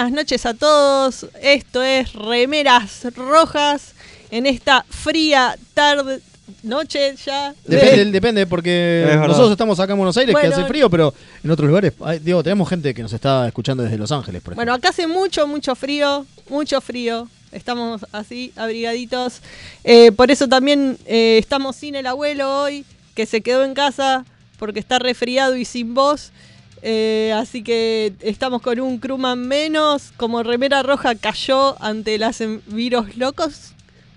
Buenas noches a todos. Esto es Remeras Rojas en esta fría tarde, noche ya. de- Depende, depende, porque Es nosotros estamos acá en Buenos Aires, Bueno. que hace frío, pero en otros lugares, digo, tenemos gente que nos está escuchando desde Los Ángeles, por Bueno, acá hace mucho, mucho frío, mucho frío. Estamos así, abrigaditos. Eh, por eso también eh, estamos sin el abuelo hoy, que se quedó en casa porque está resfriado y sin voz. Eh, así que estamos con un crewman menos. Como remera roja cayó ante las virus locos,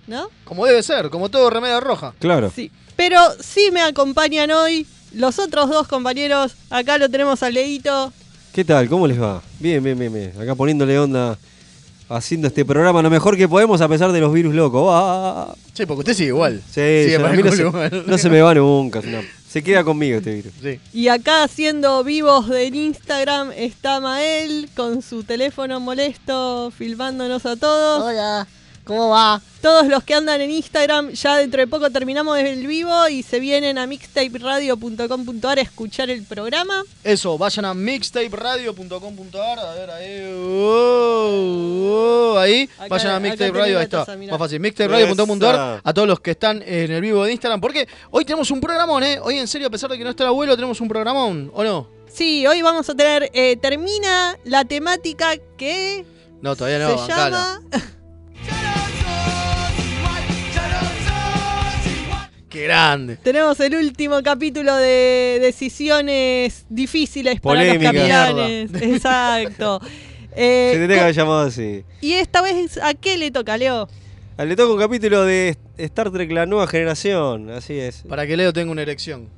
¿no? Como debe ser, como todo remera roja. Claro. Sí. Pero sí me acompañan hoy los otros dos compañeros. Acá lo tenemos a Leito. ¿Qué tal? ¿Cómo les va? Bien, bien, bien, bien. Acá poniéndole onda, haciendo este programa lo mejor que podemos a pesar de los virus locos. Ah. Sí, porque usted sigue igual. Sí, sí, a para mí no, se, igual. no se me va nunca. es una- se queda conmigo este virus. Sí. Y acá haciendo vivos en Instagram está Mael con su teléfono molesto filmándonos a todos. Hola, ¿cómo va? Todos los que andan en Instagram, ya dentro de poco terminamos el vivo y se vienen a mixtaperadio.com.ar a escuchar el programa. Eso, vayan a mixtaperadio.com.ar, a ver ahí, oh, oh, ahí, Acá- vayan a acá Mixtape tenés Radio, la ahí está, más fácil, mixtaperadio.com.ar, a todos los que están en el vivo de Instagram, porque hoy tenemos un programón, ¿eh? Hoy en serio, a pesar de que no está el abuelo, tenemos un programón, ¿o no? Sí, hoy vamos a tener, eh, termina la temática que No, todavía no, se llama... Qué grande. Tenemos el último capítulo de decisiones difíciles para los capitanes. Exacto. Eh, Se tendría que haber llamado así. y esta vez, ¿a qué le toca, Leo? Ah, Le toca un capítulo de Star Trek La Nueva Generación. Así es. Para que Leo tenga una erección.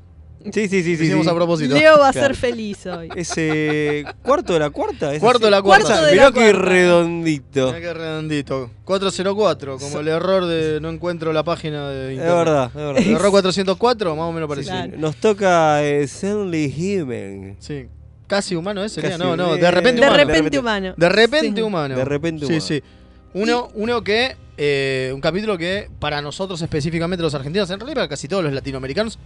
Sí, sí, sí. sí, Hicimos sí. a propósito. Leo va a Claro. ser feliz hoy. Ese cuarto de la cuarta. ¿es Cuarto así? de la cuarta. Cuarto de Mirá la cuarta. redondito. Mirá qué redondito. 404, como el error de no encuentro la página de Es internet. verdad, es verdad. El error 404, más o menos parecido. Claro. Nos toca eh, Stanley Human. Sí. Casi humano ese. Casi No, no, de repente De humano. repente humano. De repente Sí. humano. De repente Sí, humano. sí. Uno, uno que, eh, un capítulo que para nosotros específicamente los argentinos, en realidad para casi todos los latinoamericanos,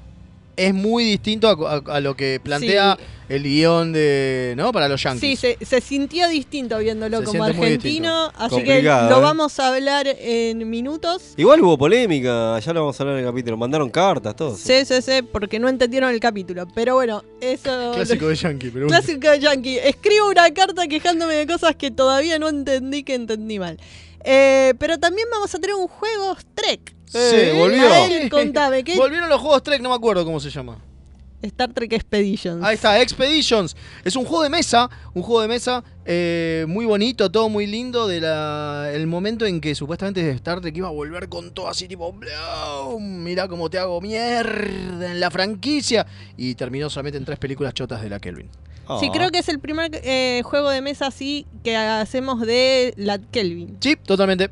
es muy distinto a, a- a lo que plantea el guion de, ¿no? Para los Sí, yankees. se, se sintió distinto viéndolo Se como argentino, así que lo ¿eh? vamos a hablar en minutos. Igual hubo polémica, ya lo vamos a hablar en el capítulo. Mandaron cartas, todo. Sí, sí, sí, porque no entendieron el capítulo. Pero bueno, eso... Clásico de yankee, pero bueno. Clásico de Yankee. Escribo una carta quejándome de cosas que todavía no entendí que entendí mal. Eh, pero también vamos a tener un juego Trek. Eh, volvió. Mael, contame, ¿qué? Volvieron los juegos Trek, no me acuerdo cómo se llama. Star Trek Expeditions. Ahí está, Expeditions. Es un juego de mesa, un juego de mesa eh, muy bonito, todo muy lindo. De la, el momento en que supuestamente Star Trek iba a volver con todo así, tipo, "Bloom, mirá cómo te hago mierda en la franquicia. Y terminó solamente en tres películas chotas de la Kelvin. Sí, Ah. creo que es el primer eh, juego de mesa así que hacemos de la Kelvin. Sí, totalmente.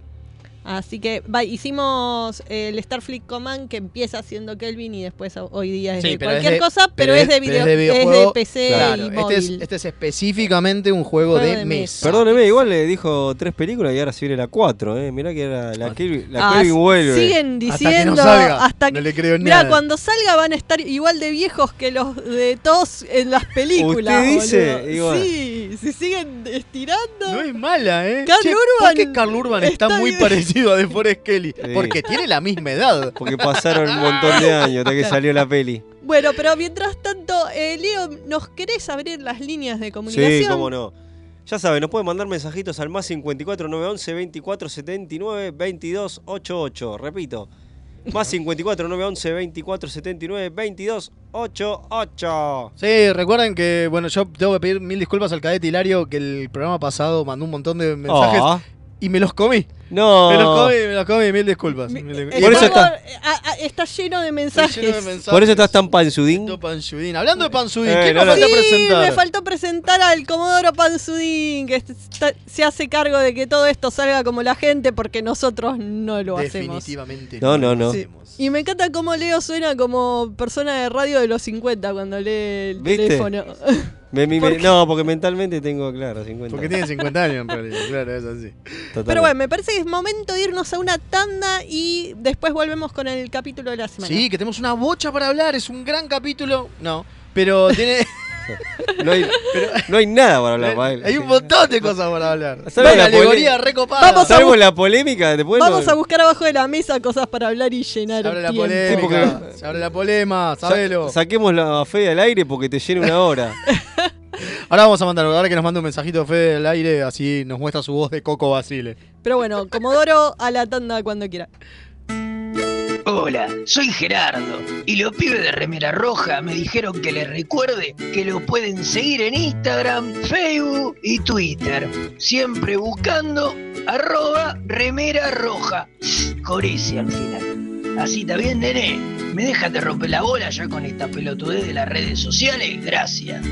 Así que va, hicimos el Starfleet Command que empieza siendo Kelvin y después hoy día es Sí, de es cualquier de- cosa, pero, pero es, es- de pero video, es de es de videojuego. PC Claro, y este es, móvil. este es específicamente un juego, Juego de, de mesa. mesa. Perdóneme, igual le dijo tres películas y ahora se viene la cuatro, ¿eh? Mirá que era la Kelvin, la Ah, Kelvin vuelve. Siguen Hasta que no diciendo salga, hasta no le creo Mirá, nada. cuando salga van a estar igual de viejos que los de todos en las películas. ¿Usted dice? Igual. Sí, si siguen estirando. No es mala, ¿eh? Carl Che, Urban ¿Por qué Carl Urban está, está muy bien. Parecido a DeForest Kelly? Sí. Porque tiene la misma edad. Porque pasaron un montón de años hasta que salió la peli. Bueno, pero mientras tanto, eh, Leo, ¿nos querés abrir las líneas de comunicación? Sí, cómo no. Ya saben, nos pueden mandar mensajitos al más 54 911 24 79 22 88. Repito, más 54 911 24 79 22 88. Sí, recuerden que, bueno, yo tengo que pedir mil disculpas al cadete Hilario que el programa pasado mandó un montón de mensajes Ah, y me los comí. no. Me los comí, me los comí, mil disculpas. Mi- Mil disculpas. Por eso está- está lleno de mensajes. lleno de mensajes. Por eso estás tan panzudín. Hablando de Panzudín, Eh, ¿quién no nos falta Sí, presentar? me faltó presentar al Comodoro Panzudín, que está- se hace cargo de que todo esto salga como la gente porque nosotros no lo hacemos. Definitivamente. No, no, no. Y me encanta cómo Leo suena como persona de radio de los 50 cuando lee el ¿Viste? teléfono. Me- me- ¿Por me- qué? no, porque mentalmente tengo, claro, 50. Porque tiene 50 años en realidad, claro, es así. Totalmente. Pero bueno, me parece que es momento de irnos a una tanda y después volvemos con el capítulo de la semana. Sí, que tenemos una bocha para hablar, es un gran capítulo. No, pero tiene. No hay, no hay nada para hablar, Mael. Hay un montón de cosas para hablar. ¿Sabes Una la alegoría recopada. Vamos a Salvo la polémica, después Vamos no- a buscar abajo de la mesa cosas para hablar y llenar Se abre el la tiempo. polémica. Sí, porque- Se abre la polema, Sa- sabelo. saquemos la fe al aire porque te llena una hora. Ahora vamos a mandar, ahora que nos manda un mensajito de Fede al aire, así nos muestra su voz de Coco Basile. Pero bueno, Comodoro a la tanda cuando quiera. Hola, soy Gerardo y los pibes de Remera Roja me dijeron que les recuerde que lo pueden seguir en Instagram, Facebook y Twitter, siempre buscando arroba Remera Roja, al final. Así está bien, nene. Me dejas de romper la bola ya con esta pelotudez de las redes sociales, gracias.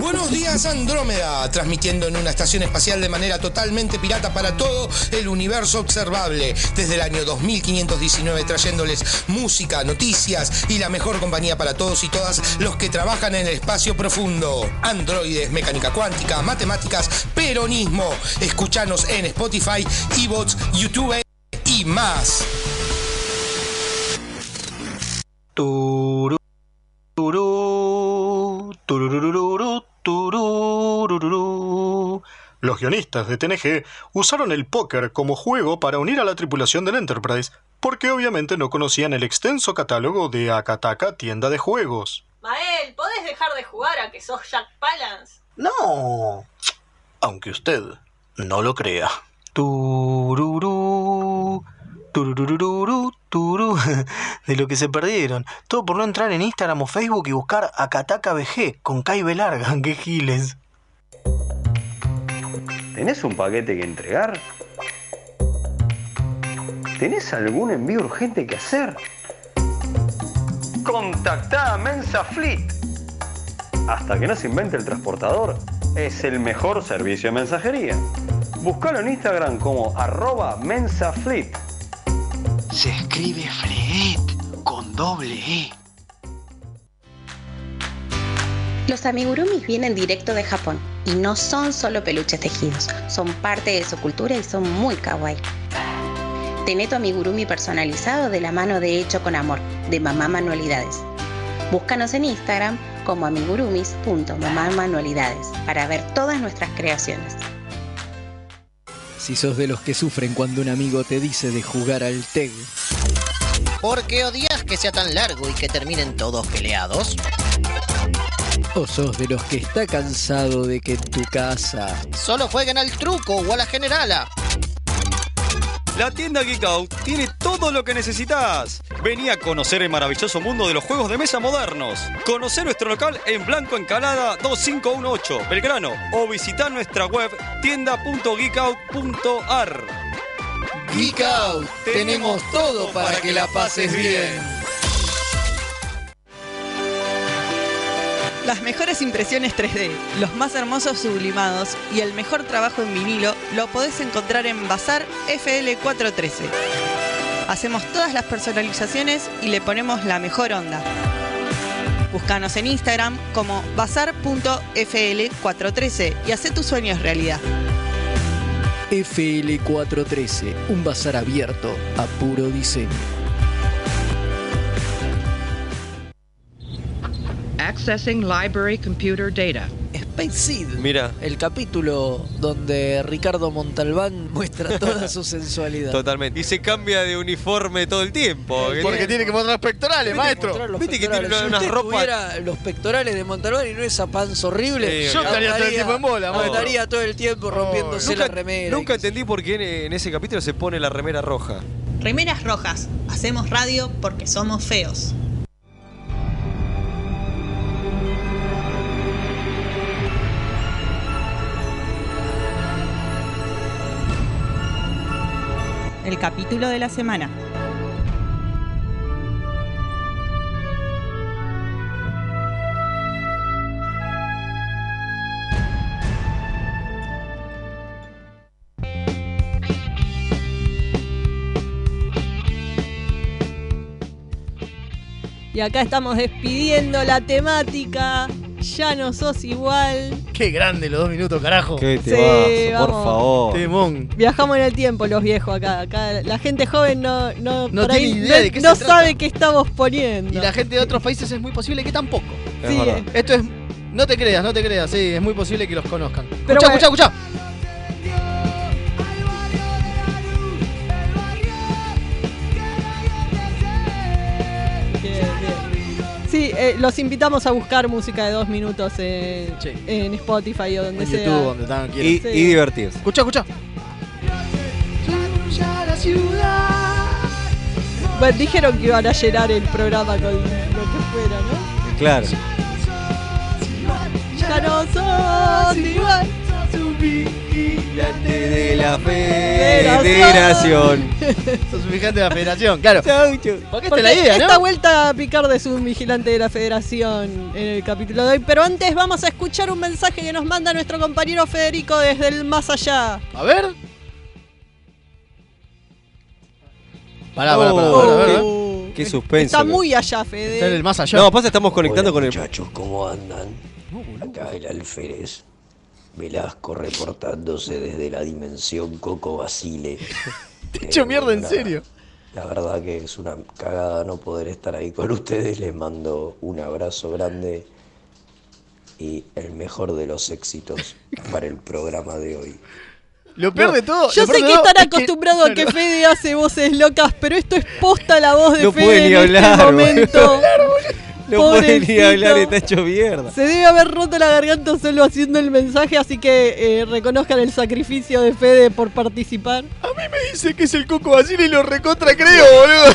Buenos días Andrómeda, transmitiendo en una estación espacial de manera totalmente pirata para todo el universo observable, desde el año 2519 trayéndoles música, noticias y la mejor compañía para todos y todas los que trabajan en el espacio profundo. Androides, mecánica cuántica, matemáticas, peronismo. Escuchanos en Spotify, Evox, YouTube y más. Turú, turú, tururururu, Los guionistas de TNG usaron el póker como juego para unir a la tripulación del Enterprise, porque obviamente no conocían el extenso catálogo de Akataka tienda de juegos. Mael, ¿podés dejar de jugar a que sos Jack Palance? No. Aunque usted no lo crea. Tururú, tururururu, turú. De lo que se perdieron. Todo por no entrar en Instagram o Facebook y buscar Akataka BG con Kai Larga. ¡Qué giles! ¿Tenés un paquete que entregar? ¿Tenés algún envío urgente que hacer? Contactá a Mensa Fleet. Hasta que no se invente el transportador, es el mejor servicio de mensajería. Búscalo en Instagram como arroba mensafleet. Se escribe Fleet con doble E. Los amigurumis vienen directo de Japón y no son solo peluches tejidos, son parte de su cultura y son muy kawaii. Tené tu amigurumi personalizado de la mano de Hecho con Amor, de Mamá Manualidades. Búscanos en Instagram como amigurumis.mamamanualidades para ver todas nuestras creaciones. Si sos de los que sufren cuando un amigo te dice de jugar al TEG, ¿Por qué odias que sea tan largo y que terminen todos peleados? O sos de los que está cansado de que en tu casa Solo jueguen al truco o a la generala. La tienda Geek Out tiene todo lo que necesitas. Vení a conocer el maravilloso mundo de los juegos de mesa modernos. Conocer nuestro local en Blanco Encalada 2518, Belgrano. O visitar nuestra web tienda.geekout.ar. Geek Out, tenemos todo para que la pases bien. Las mejores impresiones 3D, los más hermosos sublimados y el mejor trabajo en vinilo lo podés encontrar en Bazar FL413. Hacemos todas las personalizaciones y le ponemos la mejor onda. Búscanos en Instagram como bazar.fl413 y haz tus sueños realidad. FL413, un bazar abierto a puro diseño. Accessing library computer data. Space Seed. Mira. El capítulo donde Ricardo Montalbán muestra toda su sensualidad. Totalmente. Y se cambia de uniforme todo el tiempo. Porque tiene que mostrar pectorales, maestro. Mostrar los Viste que tiene pectorales. una- usted ropas- tuviera los pectorales de Montalbán y no esa panza horrible, Sí, Yo estaría todo el tiempo en bola, maestro. Estaría todo el tiempo rompiéndose Nunca, la remera. nunca entendí por qué en, en ese capítulo se pone la remera roja. Remeras rojas. Hacemos radio porque somos feos. El capítulo de la semana. Y acá estamos despidiendo la temática. Ya no sos igual. Qué grande los dos minutos, carajo. Qué Sí, temazo, por favor. Temón. Viajamos en el tiempo los viejos acá. acá la gente joven no, no, No ahí tiene idea no, de qué no se trata. sabe qué estamos poniendo. Y la gente de otros países es muy posible que tampoco. Sí. Esto es. No te creas, no te creas, sí, es muy posible que los conozcan. Pero escucha, bueno. escucha, escucha. Sí, eh, los invitamos a buscar música de dos minutos en, Sí. en Spotify o donde En sea. YouTube, donde quieran. Y, Sí. y divertirse. Escucha, escucha. Bueno, dijeron que iban a llenar el programa con lo que fuera, ¿no? Claro. Ya no son igual. De la federación. Sos un vigilante de la federación, claro. Porque esta es la idea, esta ¿no? vuelta a picar de su vigilante de la federación en el capítulo de hoy. Pero antes vamos a escuchar un mensaje que nos manda nuestro compañero Federico desde el más allá. A ver. Pará, pará, pará, pará, pará. Oh, Qué suspenso. Está muy allá, Fede. Está en el más allá. No, pasa estamos conectando con el. Muchachos, ¿cómo andan? Acá el alférez Velasco reportándose desde la dimensión Coco Basile. Te echo Eh, mierda en serio. La verdad que es una cagada no poder estar ahí con ustedes. Les mando un abrazo grande y el mejor de los éxitos para el programa de hoy. Lo peor de todo. Yo sé que están es que- acostumbrados a que claro. Fede hace voces locas, pero esto es posta la voz de No Fede puede ni en hablar, este momento. No puede ni hablar, está hecho mierda. Se debe haber roto la garganta solo haciendo el mensaje, así que eh, reconozcan el sacrificio de Fede por participar. A mí me dice que es el Coco Basile y lo recontra creo, boludo.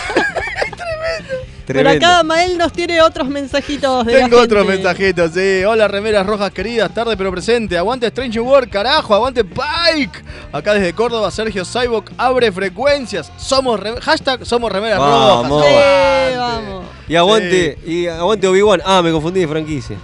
Pero Tremendo. acá Mael nos tiene otros mensajitos de la Tengo otros gente. mensajitos, sí. Hola, remeras rojas queridas, tarde pero presente. Aguante Strange World, carajo, aguante Pike. Acá desde Córdoba, Sergio Cyborg abre frecuencias. Somos re- hashtag somos remeras Vamos. rojas. Sí, Aguante. vamos. Y aguante, y aguante Obi-Wan. Ah, me confundí de franquicia.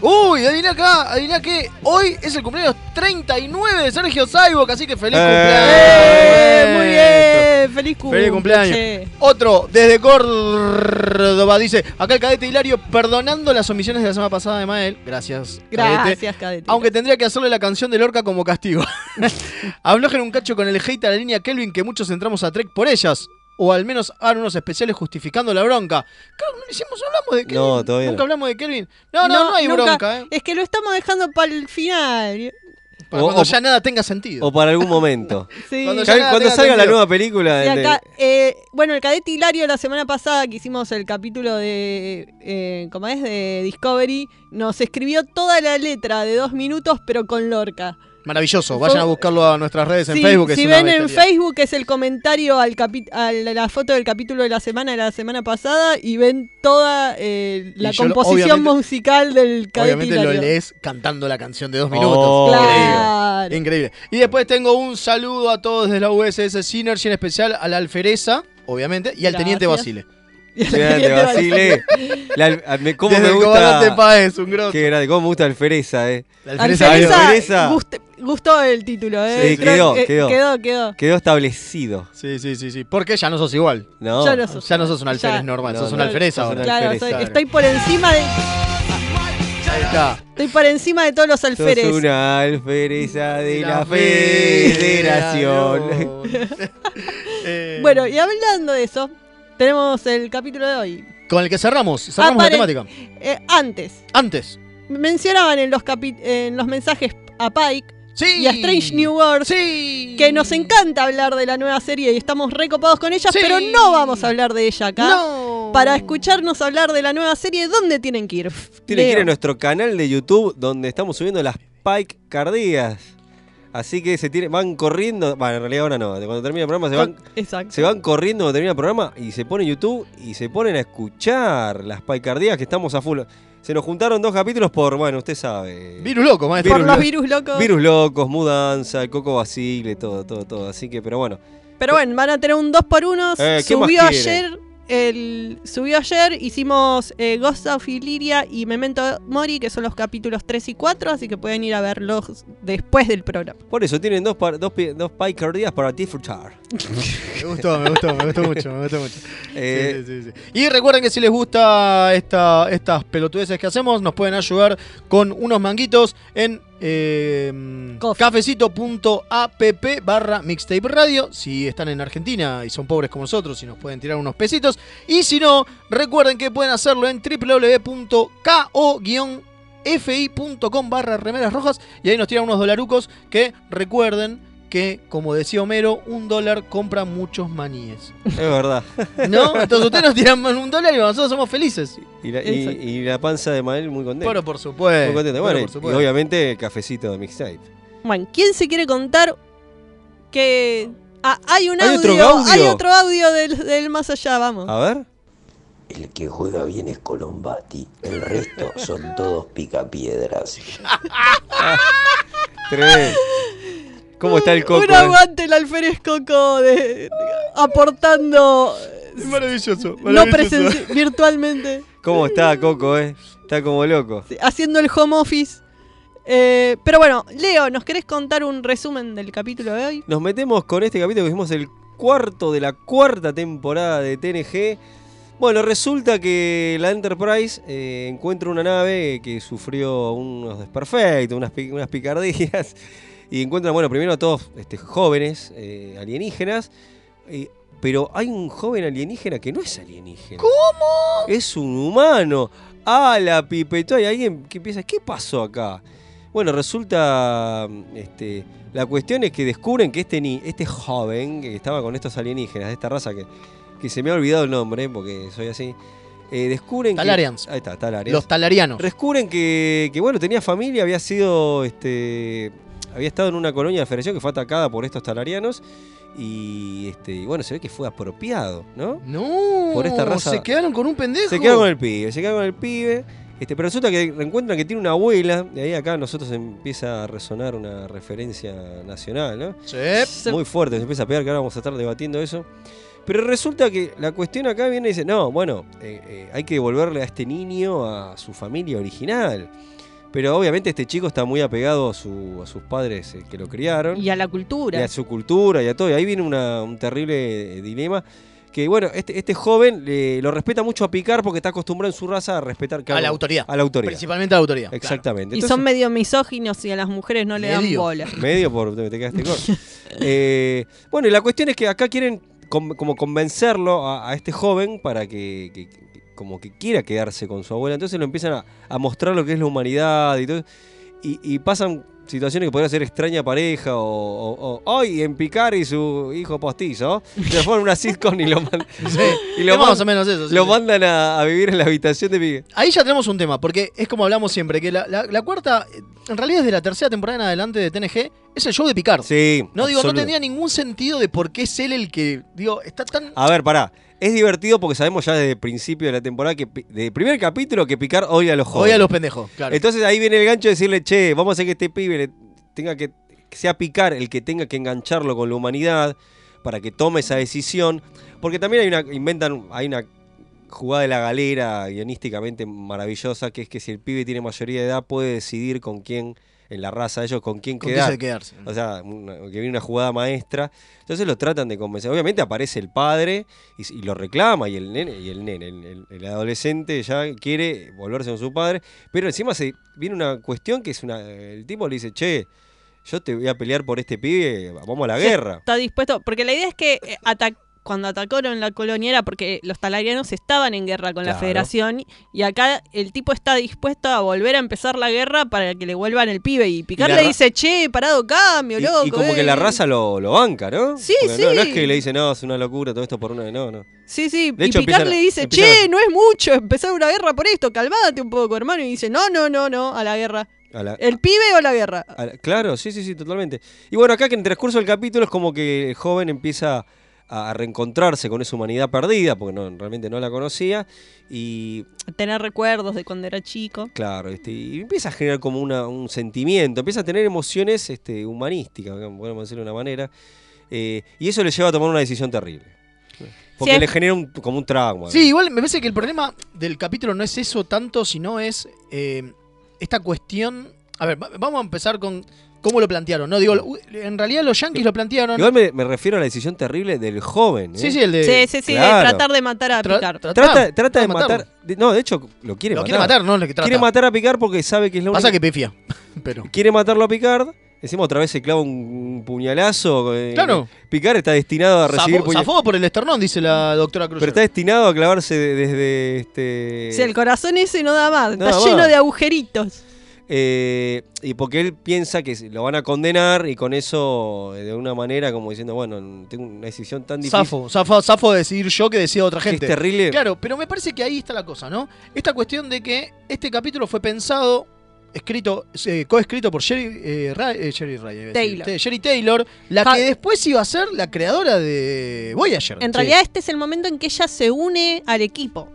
Uy, adivina acá, adivina que hoy es el cumpleaños 39 de Sergio Cyborg, así que feliz Eh, cumpleaños. muy bien, feliz cumpleaños. Feliz cumpleaños. Otro, desde Córdoba, dice, acá el cadete Hilario, perdonando las omisiones de la semana pasada de Mael. Gracias, cadete. Gracias, cadete. Aunque tendría que hacerle la canción de Lorca como castigo. Aflojen un cacho con el hate a la línea Kelvin que muchos entramos a Trek por ellas. O al menos hagan unos especiales justificando la bronca. Claro, no hicimos, hablamos de Kelvin. No, todavía Nunca no. hablamos de Kelvin. No, no, no, hay nunca. bronca, ¿eh? Es que lo estamos dejando para el final. Para O- cuando o- ya nada tenga sentido. O para algún momento. Sí. Cuando ya salga la nueva película. De- acá, eh, bueno, el cadete Hilario la semana pasada que hicimos el capítulo de, eh, ¿cómo es? De Discovery, nos escribió toda la letra de dos minutos, pero con Lorca. Maravilloso. Vayan a buscarlo a nuestras redes en Sí, Facebook. si ven en. Facebook es el comentario al capi- a la foto del capítulo de la semana de la semana pasada y ven toda eh, la lo- composición musical del cadete Obviamente lo lees cantando la canción de dos minutos. Oh. Claro. Increíble. Increíble. Y después tengo un saludo a todos desde la USS Synergy, en especial a la alfereza, obviamente, y al teniente. Basile. Grande, Basile. La- me- ¿Cómo Desde me el gusta? Páez, un grosso. Qué grande, cómo me gusta Alfereza, eh. La Alfereza, Alfereza. gust- gustó el título, ¿eh? Sí, quedó, que- quedó. quedó, quedó. Quedó establecido. Sí, sí, sí, sí. Porque ya no sos igual. No. Ya no sos- Ya no sos un alférez ya- normal, No, sos un no, alférez sos un ahora. Claro, soy- claro. estoy por encima de Ahí está. estoy por encima de todos los Sos alférez. una alfereza de la, federación. Eh, Bueno, y hablando de eso, tenemos el capítulo de hoy. Con el que cerramos, cerramos Apare- la temática. Eh, antes, Antes. mencionaban en los, capi- en los mensajes a Pike Sí. y a Strange New Worlds Sí. que nos encanta hablar de la nueva serie y estamos recopados con ella, Sí. pero no vamos a hablar de ella acá. No. Para escucharnos hablar de la nueva serie, ¿dónde tienen que ir? Tienen que ir a nuestro canal de YouTube donde estamos subiendo las Pike Cardías. Así que se tiene, van corriendo. Bueno, en realidad ahora no. Cuando termina el programa se van, Exacto. se van corriendo cuando termina el programa y se ponen YouTube y se ponen a escuchar las Pike Cardías que estamos a full. Se nos juntaron dos capítulos por, bueno, usted sabe. Virus loco, maestro. Por los lo- virus locos. Virus locos, mudanza, el coco basile, todo, todo, todo. Así que, pero bueno. Pero bueno, van a tener un 2x1. Eh, ¿qué más subió quiere? ayer. El, subió ayer, hicimos eh, Ghost of Illyria y Memento Mori, que son los capítulos 3 y 4, así que pueden ir a verlos después del programa. Por eso tienen dos, par- dos, pi- dos Pike Cardías para disfrutar. Me gustó, me gustó, me gustó mucho, me gustó mucho. Eh, Sí, sí, sí, sí. Y recuerden que si les gusta esta, estas pelotudeces que hacemos, nos pueden ayudar con unos manguitos en eh, cafecito.app barra mixtape radio. Si están en Argentina y son pobres como nosotros, y nos pueden tirar unos pesitos. Y si no, recuerden que pueden hacerlo en www.ko-fi.com barra remeras rojas. Y ahí nos tiran unos dolarucos que recuerden que, como decía Homero, un dólar compra muchos maníes. Es verdad. ¿No? Entonces ustedes nos tiran un dólar y nosotros somos felices. Y la, y- Exacto. y la panza de Mael muy contenta. Bueno, por supuesto. Muy contenta. Bueno, por y- supuesto. y obviamente el cafecito de mixtape. Bueno, ¿quién se quiere contar que ah, hay un ¿Hay audio? otro audio? Hay otro audio del, del más allá, vamos. A ver. El que juega bien es Colombati, el resto son todos picapiedras. Tremendo. ¿Cómo está el coco? Un aguante el alférez Coco de, aportando Es maravilloso. no maravilloso. presen- virtualmente, ¿Cómo está Coco, eh? Está como loco. haciendo el home office. Eh, pero bueno, Leo, ¿nos querés contar un resumen del capítulo de hoy? Nos metemos con este capítulo que hicimos el cuarto de la cuarta temporada de TNG. Bueno, resulta que la Enterprise eh, encuentra una nave que sufrió unos desperfectos, unas picardías. Y encuentran, bueno, primero a todos este, jóvenes eh, alienígenas. eh, pero hay un joven alienígena que no es alienígena. ¿Cómo? Es un humano. Ah, la pipetó. Y alguien que empieza, ¿qué pasó acá? Bueno, resulta. Este, la cuestión es que descubren que este, ni, este joven que estaba con estos alienígenas, de esta raza que, que se me ha olvidado el nombre, porque soy así. eh, descubren Talarians. que. Ahí está, Talarians. Los talarianos. Descubren que, que, bueno, tenía familia, había sido. Este, había estado en una colonia de federación que fue atacada por estos talarianos. Y este, bueno, se ve que fue apropiado, ¿no? No. Por esta raza. Se quedaron con un pendejo. Se queda con el pibe, se queda con el pibe. Este, pero resulta que encuentran que tiene una abuela, y ahí acá a nosotros empieza a resonar una referencia nacional, ¿no? Sí. Muy fuerte, se empieza a pegar, que ahora vamos a estar debatiendo eso. Pero resulta que la cuestión acá viene y dice, no, bueno, eh, eh, hay que devolverle a este niño a su familia original. Pero obviamente este chico está muy apegado a, su- a sus padres eh, que lo criaron. Y a la Y cultura. a su cultura y a todo. Y ahí viene una- un terrible eh, dilema. Que bueno, este, este joven eh, lo respeta mucho a Picar porque está acostumbrado en su raza a respetar A la autoridad. A la autoridad. Principalmente a la autoridad. Exactamente. Y Entonces- son medio misóginos y a las mujeres no le dan Medio. bola. Medio por te quedaste corto. Eh, bueno, y la cuestión es que acá quieren con- como convencerlo a, a este joven para que- como que quiera quedarse con su abuela. Entonces lo empiezan a, a mostrar lo que es la humanidad y todo. Y, y pasan situaciones que podrían ser extraña pareja o, "Ay, en Picar y su hijo postizo. Se ponen una sitcom y lo, man- y lo Es más man- o menos eso, sí, lo sí. mandan a, a vivir en la habitación de Picar. Ahí ya tenemos un tema, porque es como hablamos siempre, que la, la- la cuarta, en realidad desde la tercera temporada en adelante de TNG, es el show de Picard. Sí. No digo, no tendría ningún sentido de por qué es él el que, digo, está tan... A ver, pará. Es divertido porque sabemos ya desde el principio de la temporada, que del primer capítulo, que Picar odia a los jóvenes. Odia a los pendejos, claro. Entonces ahí viene el gancho de decirle, che, vamos a hacer que este pibe le tenga que, que sea Picar el que tenga que engancharlo con la humanidad para que tome esa decisión. Porque también hay una, inventan, hay una jugada de la galera guionísticamente maravillosa, que es que si el pibe tiene mayoría de edad puede decidir con quién, en la raza de ellos, con quién Con quién quedar. se quedarse. O sea, una- que viene una jugada maestra. Entonces lo tratan de convencer. Obviamente aparece el padre y, y lo reclama y el nene, y el, nene el, el- el adolescente ya quiere volverse con su padre. Pero encima se viene una cuestión que es una. El tipo le dice, che, yo te voy a pelear por este pibe, vamos a la Sí, guerra. Está dispuesto, porque la idea es que eh, ata- cuando atacaron la colonia era porque los talarianos estaban en guerra con la federación y acá el tipo está dispuesto a volver a empezar la guerra para que le vuelvan el pibe y Picar la le dice, che, parado cambio, Y, loco. y como que eh". la raza lo, lo banca, ¿no? Sí, Porque No, no es sí. que le dice, no, es una locura todo esto por una. No, no. Sí, sí, De y hecho, Picar empiezan a- le dice, empiezan che, no es mucho empezar una guerra por esto, calmate un poco, hermano. Y dice, no, no, no, no, a la guerra. La- ¿El pibe o la guerra? La- Claro, sí, sí, sí, totalmente. Y bueno, acá que en el transcurso del capítulo es como que el joven empieza a a reencontrarse con esa humanidad perdida, porque no, realmente no la conocía, y Tener recuerdos de cuando era chico. claro, este, y empieza a generar como una- un sentimiento, empieza a tener emociones este, humanísticas, podemos decirlo de una manera, eh, y eso le lleva a tomar una decisión terrible. Porque Sí, le genera un- como un trauma. Sí, igual me parece que el problema del capítulo no es eso tanto, sino es eh, esta cuestión... A ver, va- vamos a empezar con cómo lo plantearon. No, digo, en realidad los yankees lo plantearon. Igual me, me refiero a la decisión terrible del joven. ¿eh? Sí, sí, el de. Sí, sí, sí, Claro. de tratar de matar a Tra- Picard. tra- Trata, trata de matar. de- no, de hecho, lo quiere Lo matar. quiere matar, no lo que trata. Quiere matar a Picard porque sabe que es lo Pasa único- que pifia. Pero. Quiere matarlo a Picard. Encima otra vez se clava un puñalazo. eh, Claro. Picard está destinado a recibir Zafó, puña- zafó por el esternón, dice la doctora Cruz. Pero está destinado a clavarse de- desde este. Sí, el corazón ese no da más, No está da lleno más. de agujeritos. Eh, y porque él piensa que lo van a condenar y con eso, de una manera, como diciendo, bueno, tengo una decisión tan difícil. Zafo, zafo, zafo de decidir yo que decía otra gente. es terrible. Claro, pero me parece que ahí está la cosa, ¿no? Esta cuestión de que este capítulo fue pensado, escrito, eh, coescrito por Sherry, eh, eh, Sherry Ray, a decir. Taylor. Sherry Taylor, la que después iba a ser la creadora de Voyager. En Sí. realidad este es el momento en que ella se une al equipo.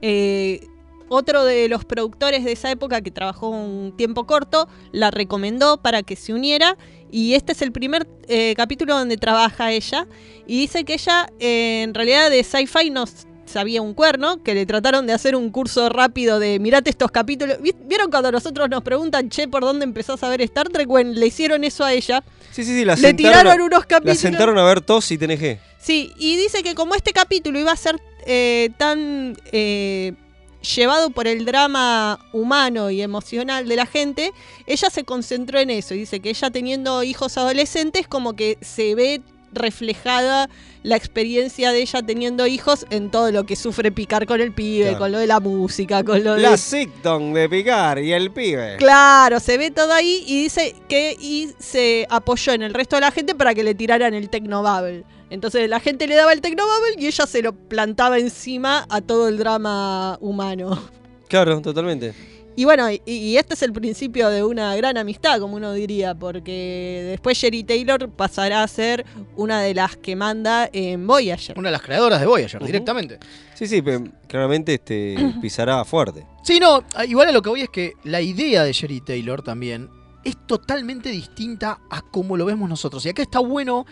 Eh, otro de los productores de esa época que trabajó un tiempo corto la recomendó para que se uniera y este es el primer eh, capítulo donde trabaja ella y dice que ella eh, en realidad de sci-fi no sabía un cuerno, que le trataron de hacer un curso rápido de mirate estos capítulos. ¿Vi- ¿Vieron cuando nosotros nos preguntan, che, ¿por dónde empezás a ver Star Trek? Bueno, le hicieron eso a ella. Sí, sí, sí, la Le sentaron tiraron a- unos La capítulos. sentaron a ver TOS y TNG. Sí, y dice que como este capítulo iba a ser eh, tan eh, llevado por el drama humano y emocional de la gente, ella se concentró en eso. Y dice que ella teniendo hijos adolescentes como que se ve reflejada la experiencia de ella teniendo hijos en todo lo que sufre picar con el pibe, Claro. con lo de la música, con lo de... La sitcom de Picard y el pibe. Claro, se ve todo ahí y dice que y se apoyó en el resto de la gente para que le tiraran el Tecnobabble. Entonces la gente le daba el Tecnobabble y ella se lo plantaba encima a todo el drama humano. Claro, totalmente. Y bueno, y, y este es el principio de una gran amistad, como uno diría, porque después Sherry Taylor pasará a ser una de las que manda en Voyager. Una de las creadoras de Voyager, directamente. Sí, sí, pe- claramente este, pisará fuerte. Sí, no, igual a lo que voy es que la idea de Sherry Taylor también es totalmente distinta a cómo lo vemos nosotros. Y acá está bueno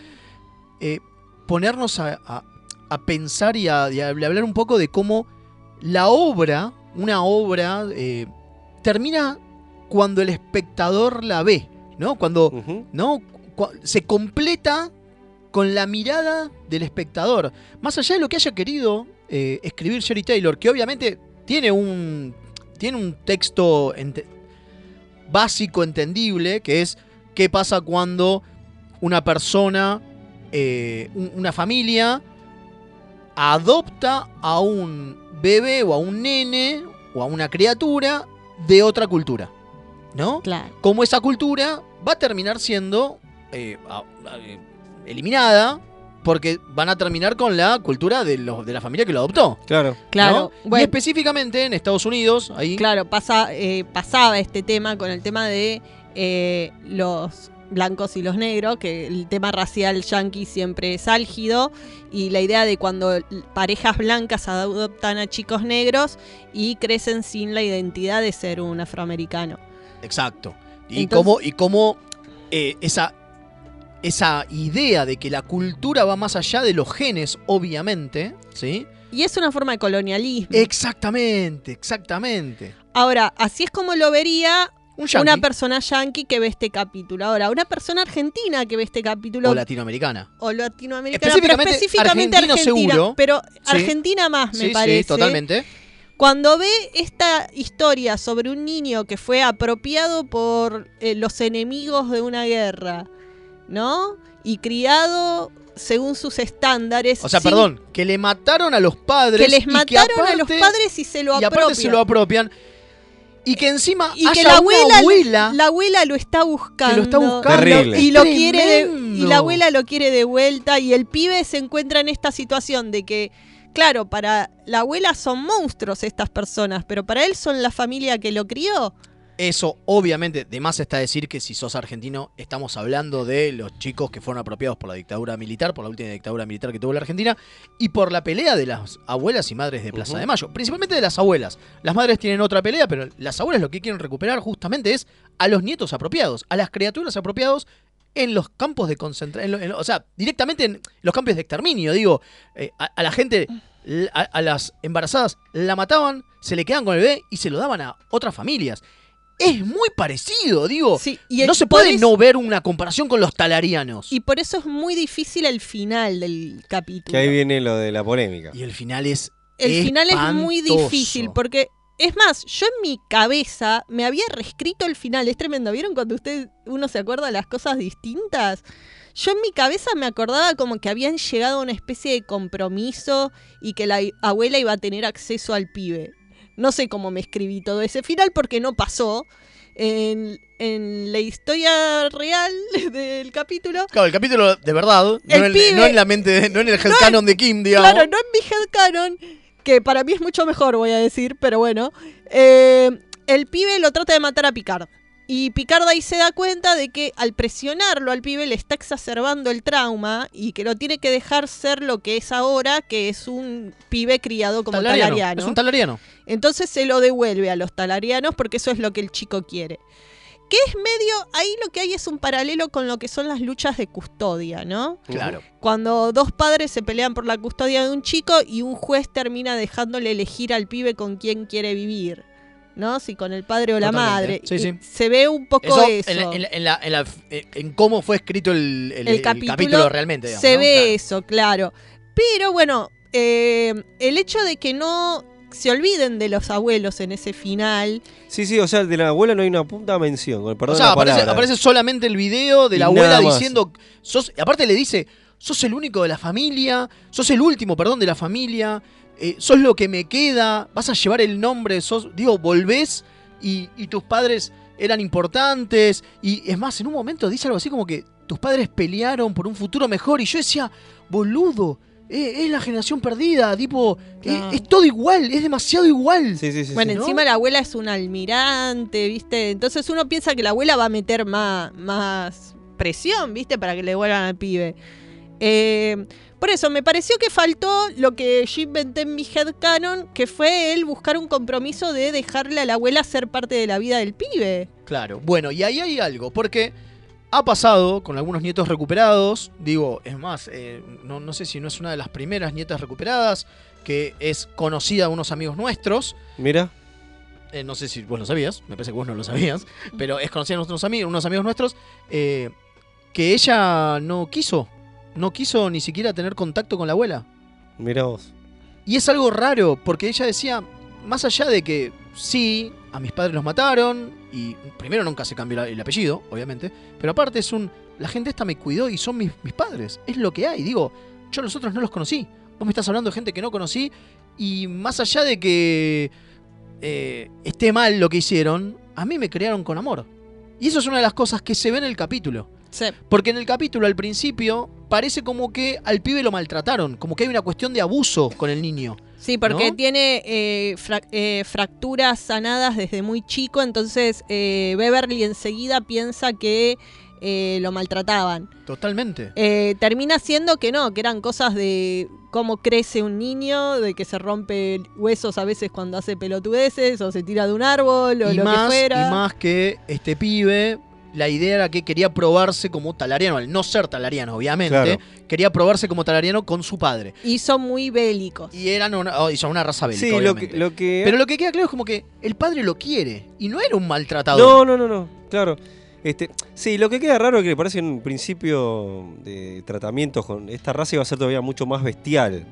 eh, ponernos a, a- a pensar y a, y a hablar un poco de cómo la obra, una obra, eh, termina cuando el espectador la ve, ¿no? Cuando ¿no? Cu- se completa con la mirada del espectador. Más allá de lo que haya querido eh, escribir Sherry Taylor, que obviamente tiene un, tiene un texto ente- básico, entendible, que es qué pasa cuando una persona, eh, un- una familia, adopta a un bebé o a un nene o a una criatura de otra cultura. ¿No? Claro. Como esa cultura va a terminar siendo eh, a- a- eliminada porque van a terminar con la cultura de, los, de la familia que lo adoptó. Claro. Claro, ¿no? Y bueno. específicamente en Estados Unidos, ahí. Claro, pasa, eh, pasaba este tema con el tema de eh, los blancos y los negros, que el tema racial yanqui siempre es álgido, y la idea de cuando parejas blancas adoptan a chicos negros y crecen sin la identidad de ser un afroamericano. Exacto. Y Entonces- cómo, y cómo eh, esa, esa idea de que la cultura va más allá de los genes, obviamente, ¿sí? Y es una forma de colonialismo. Exactamente, exactamente. Ahora, así es como lo vería una persona yanqui que ve este capítulo. Ahora, una persona argentina que ve este capítulo. O latinoamericana. o latinoamericana, pero Específicamente argentina. seguro. Pero Sí. Argentina más, me Sí, sí, parece. totalmente. Cuando ve esta historia sobre un niño que fue apropiado por eh, los enemigos de una guerra, ¿no? Y criado según sus estándares. O sea, sin- perdón, que le mataron a los padres. Que les que mataron a los padres y se lo y aparte apropian. se lo apropian. Y que encima y que haya la una abuela, abuela la abuela lo está buscando, está buscando. Terrible. y lo quiere de- y la abuela lo quiere de vuelta y el pibe se encuentra en esta situación de que claro para la abuela son monstruos estas personas pero para él son la familia que lo crió Eso, obviamente, de más está decir que si sos argentino, estamos hablando de los chicos que fueron apropiados por la dictadura militar, por la última dictadura militar que tuvo la Argentina, y por la pelea de las abuelas y madres de Plaza de Mayo. Principalmente de las abuelas. Las madres tienen otra pelea, pero las abuelas lo que quieren recuperar justamente es a los nietos apropiados, a las criaturas apropiados en los campos de concentración. O sea, directamente en los campos de exterminio. Digo, eh, a, a la gente, a, a las embarazadas, la mataban, se le quedaban con el bebé y se lo daban a otras familias. Es muy parecido, digo. y el- no se puede no ver una comparación con los talarianos. Y por eso es muy difícil el final del capítulo. Que ahí viene lo de la polémica. Y el final es. El final es muy difícil porque, es más, yo en mi cabeza me había reescrito el final. Es tremendo. ¿Vieron cuando usted uno se acuerda de las cosas distintas? Yo en mi cabeza me acordaba como que habían llegado a una especie de compromiso y que la abuela iba a tener acceso al pibe. No sé cómo me escribí todo ese final porque no pasó. En, en la historia real del capítulo, Claro, el capítulo de verdad, El no, en, pibe- no en la mente, de- no en el headcanon de Kim, digamos. Claro, no en mi headcanon, que para mí es mucho mejor, voy a decir, pero bueno. Eh, el pibe lo trata de matar a Picard. Y Picard ahí se da cuenta de que al presionarlo al pibe le está exacerbando el trauma y que lo tiene que dejar ser lo que es ahora, que es un pibe criado como Talariano, talariano. Es un talariano. Entonces se lo devuelve a los talarianos porque eso es lo que el chico quiere. Que es medio, ahí lo que hay es un paralelo con lo que son las luchas de custodia, ¿no? Claro. Cuando dos padres se pelean por la custodia de un chico y un juez termina dejándole elegir al pibe con quién quiere vivir, ¿no? Si con el padre o la madre. Sí, sí. Se ve un poco Eso, eso. En, la- en la- en la- en la- en cómo fue escrito el, el- el el capítulo, realmente. digamos, se ¿no? ve Claro. eso, claro. Pero bueno, eh, el hecho de que no se olviden de los abuelos en ese final. Sí, sí, o sea, de la abuela no hay una puta mención, perdón O sea, la aparece, solamente el video de Y la abuela nada más. diciendo. Sos, y aparte le dice: sos el único de la familia, sos el último, perdón, de la familia, eh, sos lo que me queda, vas a llevar el nombre, sos. Digo, volvés y, y tus padres eran importantes. Y es más, en un momento dice algo así como que tus padres pelearon por un futuro mejor. Y yo decía, boludo. eh, Es la generación perdida, tipo, eh, es, todo igual, es demasiado igual. Sí, sí, sí. bueno, ¿no? encima la abuela es un almirante, ¿viste? Entonces uno piensa que la abuela va a meter más, más presión, ¿viste? Para que le vuelvan al pibe. Eh, por eso, me pareció que faltó lo que yo inventé en mi headcanon, que fue él buscar un compromiso de dejarle a la abuela ser parte de la vida del pibe. Claro, bueno, y ahí hay algo, porque ha pasado con algunos nietos recuperados, digo, es más, eh, no, no sé si no es una de las primeras nietas recuperadas, que es conocida de unos amigos nuestros, Mira, eh, no sé si vos lo sabías, me parece que vos no lo sabías, pero es conocida de nuestros amigos, unos amigos nuestros, eh, que ella no quiso, no quiso ni siquiera tener contacto con la abuela. mira vos. Y es algo raro, porque ella decía, más allá de que sí, a mis padres los mataron, y primero nunca se cambió el apellido, obviamente, pero aparte es un, la gente esta me cuidó y son mis, mis padres, es lo que hay, digo, yo a los otros no los conocí, vos me estás hablando de gente que no conocí, y más allá de que eh, esté mal lo que hicieron, a mí me crearon con amor. Y eso es una de las cosas que se ve en el capítulo. Sí. Porque en el capítulo al principio parece como que al pibe lo maltrataron, como que hay una cuestión de abuso con el niño. Sí, porque ¿No? tiene eh, fra- eh, fracturas sanadas desde muy chico, entonces eh, Beverly enseguida piensa que lo maltrataban. Totalmente. Termina siendo que no, que eran cosas de cómo crece un niño, de que se rompe huesos a veces cuando hace pelotudeces o se tira de un árbol o y, lo más, que fuera. y más que este pibe, la idea era que quería probarse como talariano, al no ser talariano, obviamente, Claro. quería probarse como talariano con su padre. Y son muy bélicos. Y eran una, oh, y son una raza bélica, Sí, lo obviamente. que, lo que... Pero lo que queda claro es como que el padre lo quiere y no era un maltratador. No, no, no, no, claro. Este, sí, lo que queda raro es que parece en un principio de tratamiento con esta raza iba a ser todavía mucho más bestial.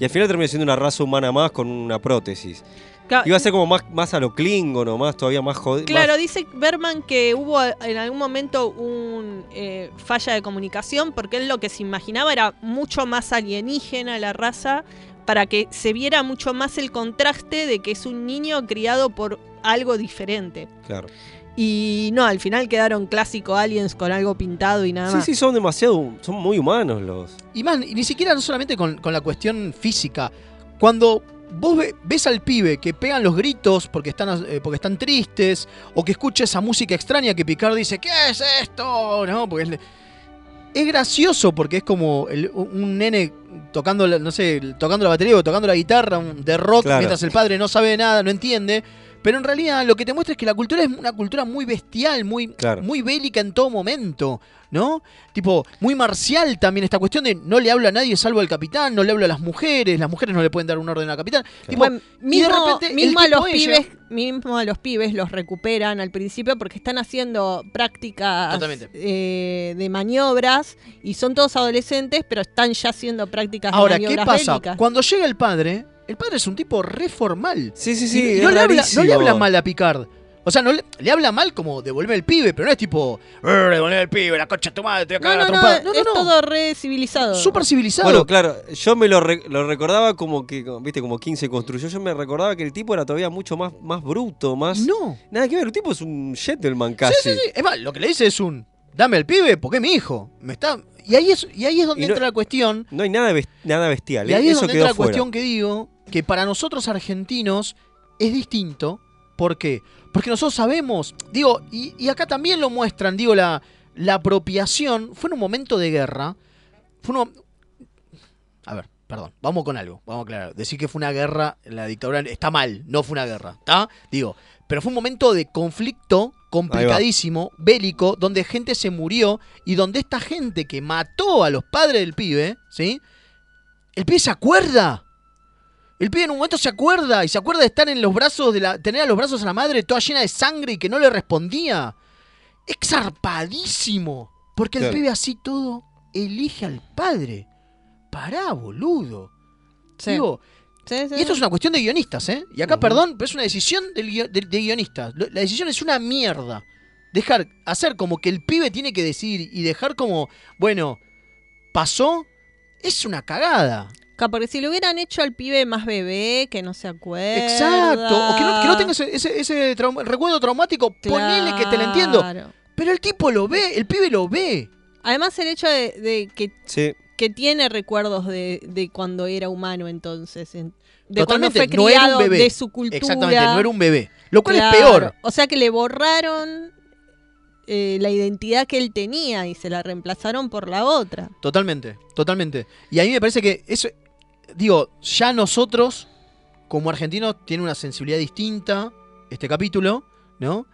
Y al final terminó siendo una raza humana más con una prótesis. Claro, Iba a ser como más, más a lo Klingon o más, todavía más jodido. Claro, dice Berman que hubo en algún momento un eh, falla de comunicación porque él lo que se imaginaba era mucho más alienígena la raza para que se viera mucho más el contraste de que es un niño criado por algo diferente. Claro. Y no, al final quedaron clásico aliens con algo pintado y nada Sí, más. sí, son demasiado, son muy humanos los. Y más, ni siquiera no solamente con, con la cuestión física. Cuando vos ve- ves al pibe que pegan los gritos porque están, eh, porque están tristes, o que escucha esa música extraña que Picard dice, ¿qué es esto? ¿No? Porque es, es gracioso porque es como el- un nene tocando, la- no sé, tocando la batería o tocando la guitarra de rock Claro. mientras el padre no sabe nada, no entiende. Pero en realidad lo que te muestra es que la cultura es una cultura muy bestial, muy, Claro. muy bélica en todo momento, ¿no? Tipo, muy marcial también esta cuestión de no le habla a nadie salvo al capitán, no le habla a las mujeres, las mujeres no le pueden dar un orden al capitán. Tipo, Bueno, y de mismo, repente mismo a los ella- pibes, mismo a los pibes los recuperan al principio porque están haciendo prácticas eh, de maniobras y son todos adolescentes, pero están ya haciendo prácticas Ahora, de ¿qué maniobras pasa? bélicas. Cuando llega el padre, el padre es un tipo re formal. Sí, sí, sí. y no, le habla, no le rarísimo. habla mal a Picard. O sea, no le, le habla mal como devolver el pibe, pero no es tipo, "Eh, devolver el pibe, la concha de tu madre, te voy a cagar no, a no, trompada". No, no, es no. todo re civilizado. Súper civilizado. Bueno, claro, yo me lo, re- lo recordaba como que, viste, como 15 construyó. Yo me recordaba que el tipo era todavía mucho más, más bruto, más. No. Nada que ver, el tipo es un gentleman casi. Sí, sí, sí. Es más, lo que le dice es un, dame el pibe porque es mi hijo. Me está... Y ahí es, y ahí es donde no- entra la cuestión. No hay nada, nada bestial. Y ¿eh? ahí es Eso donde entra la fuera. cuestión que digo, que para nosotros argentinos es distinto. ¿Por qué? Porque nosotros sabemos, digo, y, y acá también lo muestran, digo, la, la apropiación fue en un momento de guerra. Fue un, a ver, perdón, vamos con algo, vamos a aclarar. Decir que fue una guerra en la dictadura está mal, no fue una guerra, ¿está? Digo, pero fue un momento de conflicto complicadísimo, bélico, donde gente se murió y donde esta gente que mató a los padres del pibe, ¿sí? El pibe se acuerda. El pibe en un momento se acuerda y se acuerda de estar en los brazos de la. tener a los brazos a la madre toda llena de sangre y que no le respondía. Es zarpadísimo. Porque el Claro. pibe así todo elige al padre. Pará, boludo. Sí. Digo, Sí, sí, y esto sí. es una cuestión de guionistas, ¿eh? Y acá, perdón, pero es una decisión del guio- de, de guionistas. La decisión es una mierda. Dejar, hacer como que el pibe tiene que decir y dejar como, bueno, pasó, es una cagada. Ca- Porque si lo hubieran hecho al pibe más bebé, que no se acuerda. Exacto. O que no, que no tenga ese, ese- ese trauma- recuerdo traumático, ponele que te lo entiendo. Claro. Pero el tipo lo ve, el pibe lo ve. Además, el hecho de, de que, Sí. Que tiene recuerdos de, de cuando era humano, entonces. en- de cuando Totalmente, fue no era un criado, bebé. de su cultura. Exactamente, no era un bebé. Lo cual Claro. es peor. O sea que le borraron eh, la identidad que él tenía y se la reemplazaron por la otra. Totalmente, totalmente. Y a mí me parece que eso, digo, ya nosotros, como argentinos, tiene una sensibilidad distinta este capítulo, ¿no?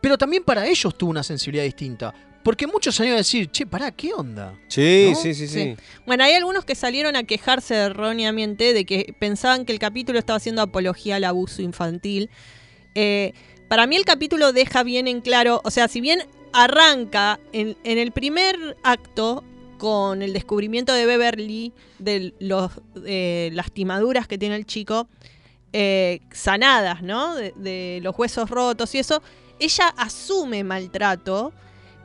Pero también para ellos tuvo una sensibilidad distinta. Porque muchos salieron a decir, che, pará, ¿qué onda? Sí, ¿No? sí, sí, sí. Bueno, hay algunos que salieron a quejarse erróneamente de que pensaban que el capítulo estaba haciendo apología al abuso infantil. Eh, para mí el capítulo deja bien en claro, o sea, si bien arranca en, en el primer acto con el descubrimiento de Beverly de los eh, lastimaduras que tiene el chico, eh, sanadas, ¿no? De, de los huesos rotos y eso, ella asume maltrato,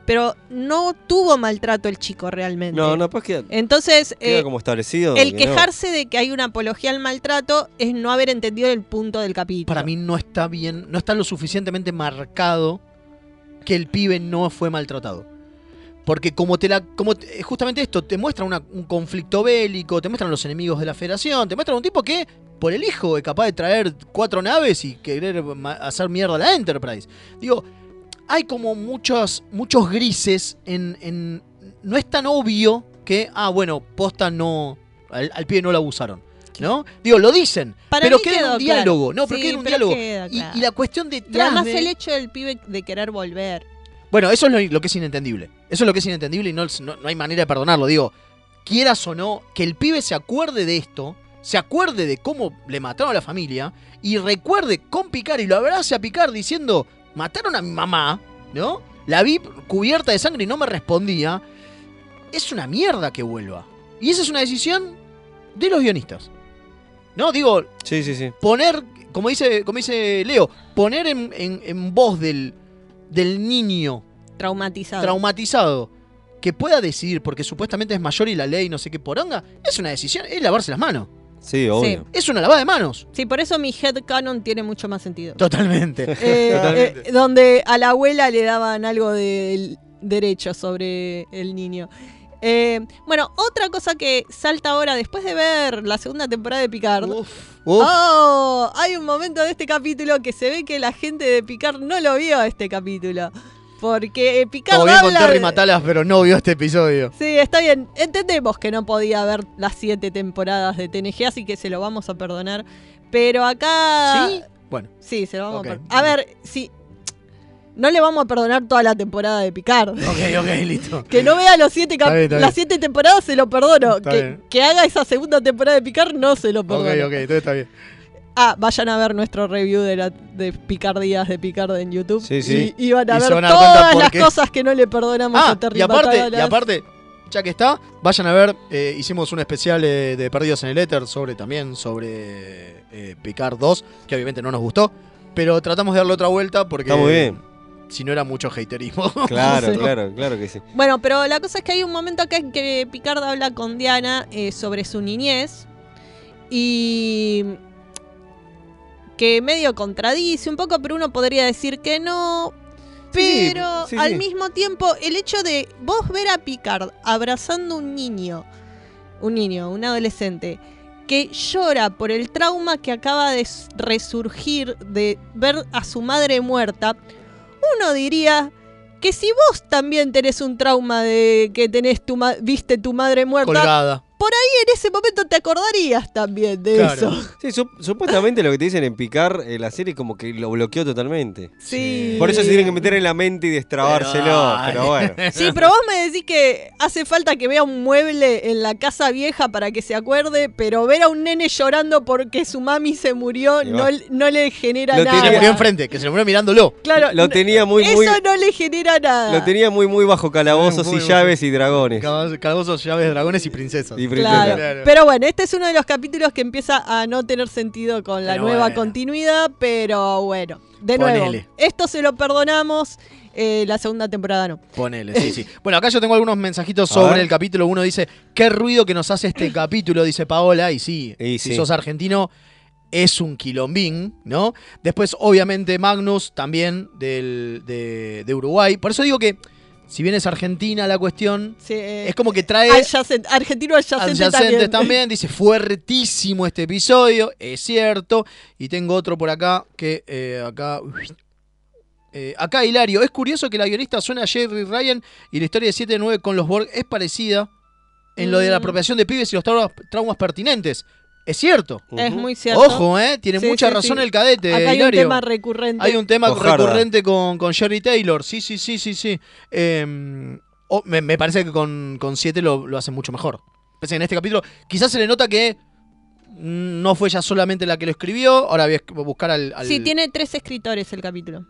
pero no tuvo maltrato el chico realmente. No, no, pues queda, Entonces, queda eh, como establecido. el que no. quejarse de que hay una apología al maltrato es no haber entendido el punto del capítulo. Para mí no está bien, no está lo suficientemente marcado que el pibe no fue maltratado. Porque como te la, como te- justamente esto, te muestra una- un conflicto bélico, te muestran los enemigos de la federación, te muestran un tipo que, por el hijo, es capaz de traer cuatro naves y querer ma- hacer mierda a la Enterprise. Digo, hay como muchos, muchos grises en, en- No es tan obvio que, ah, bueno, posta no. Al, al pibe no lo abusaron. ¿No? Digo, lo dicen. Para pero queda en un diálogo. claro. No, pero Sí, queda en un diálogo. queda Y- claro. y, la cuestión Y detrás. además de- el hecho del pibe de querer volver. Bueno, eso es lo, lo que es inentendible. Eso es lo que es inentendible y no, no- no hay manera de perdonarlo. Digo, quieras o no, que el pibe se acuerde de esto, se acuerde de cómo le mataron a la familia y recuerde con Picard y lo abrace a Picard diciendo, mataron a mi mamá, ¿no? La vi cubierta de sangre y no me respondía. Es una mierda que vuelva. Y esa es una decisión de los guionistas. No, digo, Sí, sí, sí. poner, como dice, como dice Leo, poner en, en- en voz del, del niño Traumatizado. traumatizado que pueda decidir porque supuestamente es mayor y la ley no sé qué poronga, es una decisión, es lavarse las manos. Sí, obvio. Es una lavada de manos. Sí, por eso mi headcanon tiene mucho más sentido. Totalmente. Eh, Totalmente. eh, donde a la abuela le daban algo de derecho sobre el niño. Eh, bueno, otra cosa que salta ahora, después de ver la segunda temporada de Picard. Oh, hay un momento de este capítulo que se ve que la gente de Picard no lo vio este capítulo. Porque Picard Todo bien con habla Terry de- Matalas, pero no vio este episodio. Sí, está bien. Entendemos que no podía ver las siete temporadas de TNG, así que se lo vamos a perdonar. Pero acá. ¿Sí? Bueno. Sí, se lo vamos Ok. a perdonar. A ver, sí. No le vamos a perdonar toda la temporada de Picard. Ok, ok, listo. Que no vea los siete cap- Está bien, está bien. las siete temporadas se lo perdono. Que, haga esa segunda temporada de Picard no se lo Ok, perdono. ok, entonces está bien. Ah, vayan a ver nuestro review de, la, de Picardías de Picard en YouTube. Sí, sí. Y, y van a Y ver todas las cosas que no le perdonamos Ah, a Terry y aparte, y aparte, ya que está, vayan a ver, eh, hicimos un especial eh, de Perdidos en el Éter sobre también, sobre eh, Picard 2, que obviamente no nos gustó, pero tratamos de darle otra vuelta porque... Está muy bien. Si no era mucho haterismo. Claro, Sí. claro, claro que sí. Bueno, pero la cosa es que hay un momento acá en que Picard habla con Diana eh, sobre su niñez y que medio contradice un poco, pero uno podría decir que no. Sí, Pero sí, al mismo tiempo, el hecho de vos ver a Picard abrazando un niño, un niño, un adolescente, que llora por el trauma que acaba de resurgir de ver a su madre muerta, uno diría que si vos también tenés un trauma de que tenés tu ma- viste tu madre muerta, Colgada. Por ahí en ese momento te acordarías también de eso. Sí, sup- supuestamente lo que te dicen en picar eh, la serie como que lo bloqueó totalmente. Sí. Por eso se tienen que meter en la mente y destrabárselo. Pero Pero, bueno. Sí, pero vos me decís que hace falta que vea un mueble en la casa vieja para que se acuerde, pero ver a un nene llorando porque su mami se murió no, no le genera Lo nada. Se murió enfrente, que se murió mirándolo. Claro, Lo tenía muy, eso muy. no le genera nada. Lo tenía muy, muy bajo calabozos Muy, y muy- llaves y dragones. Calabozos, calabozos, llaves, dragones y princesas. Y Claro. Pero bueno, este es uno de los capítulos que empieza a no tener sentido con la Pero nueva bueno. continuidad, pero bueno, de nuevo, Ponele. esto se lo perdonamos, eh, la segunda temporada no. Ponele, sí, sí. Bueno, acá yo tengo algunos mensajitos A sobre ver. el capítulo. Uno dice, qué ruido que nos hace este capítulo, dice Paola. Y sí, Y si sí. sos argentino, es un quilombín, ¿no? Después, obviamente, Magnus, también del, de, de Uruguay. Por eso digo que, si bien es argentina la cuestión, Sí, eh, es como que trae... argentino adyacente, también. también. Dice, fuertísimo este episodio, es cierto. Y tengo otro por acá que eh, acá. Eh, acá Hilario, es curioso que la guionista suena a Jerry Ryan y la historia de 7 de 9 con los Borg es parecida en lo de la Mm. apropiación de pibes y los traumas, traumas pertinentes. Es cierto. Es muy cierto. Ojo, ¿eh? Tiene Sí, mucha sí, razón sí. el cadete. Acá hay un tema recurrente. Hay un tema Ojarda. recurrente con, con Sherry Taylor. Sí, sí, sí, sí, sí. Eh, oh, me, me parece que con 7 lo, lo hace mucho mejor. Pese que en este capítulo quizás se le nota que no fue ella solamente la que lo escribió. Ahora voy a buscar al... al- Sí, tiene tres escritores el capítulo.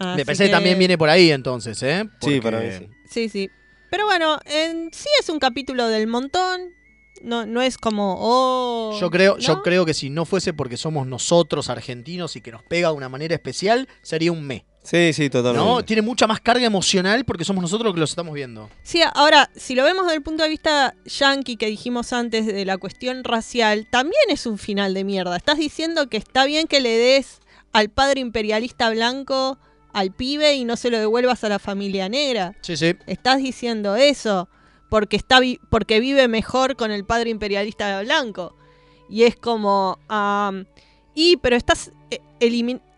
me Así parece que... también viene por ahí entonces, ¿eh? Sí, para mí sí. Sí, sí. Pero bueno, en sí es un capítulo del montón. No, no es como, oh. Yo creo, ¿no? yo creo que si no fuese porque somos nosotros argentinos y que nos pega de una manera especial, sería un me. Sí, sí, totalmente. ¿No? Tiene mucha más carga emocional porque somos nosotros los que los estamos viendo. Sí, ahora, si lo vemos desde el punto de vista yankee que dijimos antes de la cuestión racial, también es un final de mierda. Estás diciendo que está bien que le des al padre imperialista blanco al pibe y no se lo devuelvas a la familia negra. Sí, sí. Estás diciendo eso porque está vi- porque vive mejor con el padre imperialista blanco. Y es como am, y pero estás eh,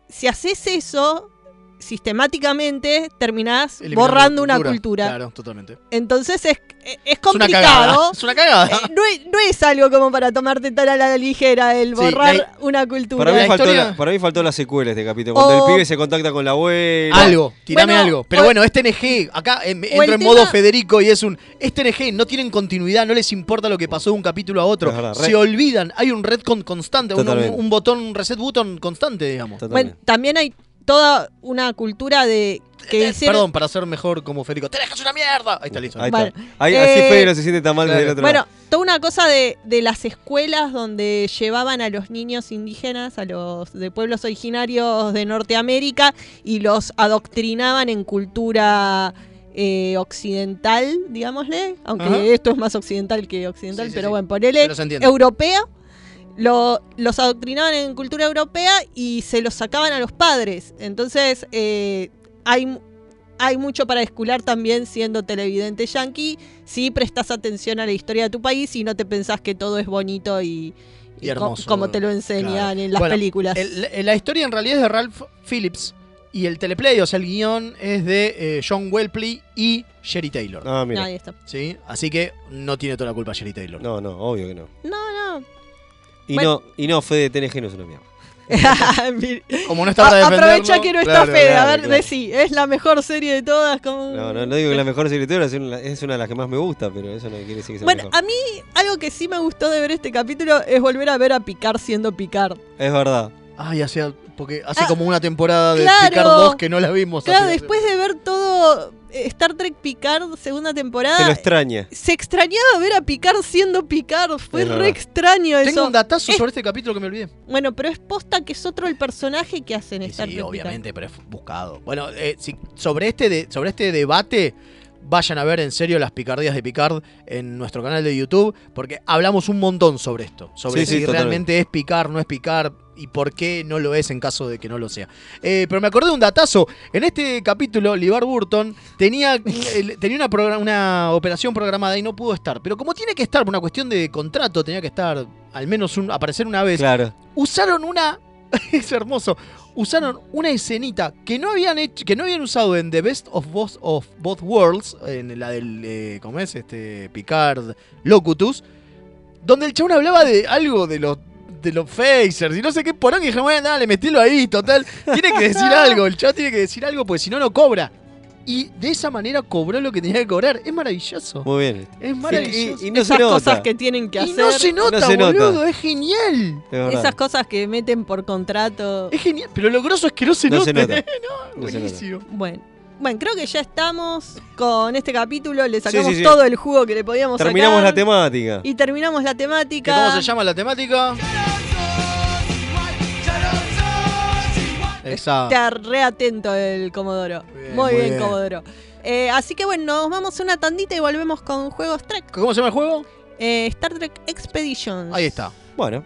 si haces eso sistemáticamente terminás Eliminando borrando una cultura. Claro, totalmente. Entonces es, es Es una complicado. cagada. Es una cagada. Eh, no, es, no es algo como para tomarte tan a la ligera el Sí, borrar la- una cultura. Para mí, La faltó la, para mí faltó la secuela de este capítulo. Cuando O- el pibe se contacta con la abuela. Algo, tirame Bueno, algo. Pero o- bueno, es TNG. Acá eh, o el entro en tema- modo Federico y es un. Es TNG, no tienen continuidad, no les importa lo que pasó de un capítulo a otro. Verdad, Se olvidan, hay un retcon constante, un, botón, un reset button constante, digamos. Bueno, también hay toda una cultura de que hicieron- Perdón, para ser mejor como Federico. ¡TNG es una mierda! Ahí está listo. Ahí Vale. está. Ahí, así Eh, Fede no se siente tan mal claro. desde el otro Bueno, lado. toda una cosa de, de las escuelas donde llevaban a los niños indígenas, a los de pueblos originarios de Norteamérica, y los adoctrinaban en cultura eh, occidental, digámosle, aunque Ajá. esto es más occidental que occidental, Sí, sí, pero sí. bueno, ponele europea. Lo- los adoctrinaban en cultura europea y se los sacaban a los padres. Entonces, eh, hay, hay mucho para escular también siendo televidente yankee. Si prestas atención a la historia de tu país y no te pensás que todo es bonito y, Y co- hermoso. como te lo enseñan Claro. en las Bueno, películas. el- el- la historia en realidad es de Ralph Phillips. Y el teleplay, o sea, el guion es de eh, John Wellpley y Sherry Taylor. Ah, mira. Ahí está. ¿Sí? Así que no tiene toda la culpa Sherry Taylor. No, no, obvio que no. No, no. Y Bueno. no, y no, Fede TNG no es una mierda. Como no está para Aprovecha que no está claro, Fede, claro, a ver, claro. decí, es la mejor serie de todas. Como... No, no, no digo que la mejor serie de todas, es una, es una de las que más me gusta, pero eso no quiere decir que sea Bueno, mejor. a mí algo que sí me gustó de ver este capítulo es volver a ver a Picard siendo Picard. Es verdad. Ay, hace, porque hace como una temporada de claro. Picard 2 que no la vimos. Claro, después de ver todo Star Trek Picard segunda temporada, Se lo extraña. se extrañaba ver a Picard siendo Picard. Fue Es re verdad. extraño eso. Tengo un datazo Es- sobre este capítulo que me olvidé. Bueno, pero es posta que es otro el personaje que hacen Star Sí, Trek obviamente, pero es buscado. Bueno, eh, si- sobre, este de- sobre este debate, vayan a ver en serio las picardías de Picard en nuestro canal de YouTube, porque hablamos un montón sobre esto. Sobre Sí, si realmente es Picard, no es Picard y por qué no lo es en caso de que no lo sea. Eh, pero me acordé de un datazo. En este capítulo, Libar Burton tenía, el- tenía una, una operación programada y no pudo estar. Pero como tiene que estar por una cuestión de contrato, tenía que estar al menos un, aparecer una vez Claro. usaron una. es hermoso. Usaron una escenita que no habían hecho, que no habían usado en The Best of Both, of Both Worlds, en la del, eh, ¿cómo es? Este, Picard Locutus, donde el chabón hablaba de algo de los de los phasers y no sé qué porón y dije, bueno, dale, metilo ahí, total. Tiene que decir algo, el chabón tiene que decir algo, porque si no, no cobra. Y de esa manera cobró lo que tenía que cobrar. Es maravilloso. Muy bien. Es maravilloso. y, y no Esas se nota. cosas que tienen que Y hacer. no se nota, No se nota. boludo, es genial. Es verdad. Esas cosas que meten por contrato. Es genial, pero lo grosso es que no se No nota. se nota. no, No se nota. buenísimo. Bueno. Bueno, creo que ya estamos con este capítulo. Le sacamos sí, sí. todo el jugo que le podíamos Terminamos sacar. la temática. Y terminamos la ¿Que temática. ¿Cómo se llama la temática? Está re atento el Comodoro. bien, muy muy bien, bien. Comodoro. Eh, así que bueno, nos vamos a una tandita y volvemos con juegos Trek. ¿Cómo se llama el juego? Eh, Star Trek Expeditions. Ahí está. Bueno.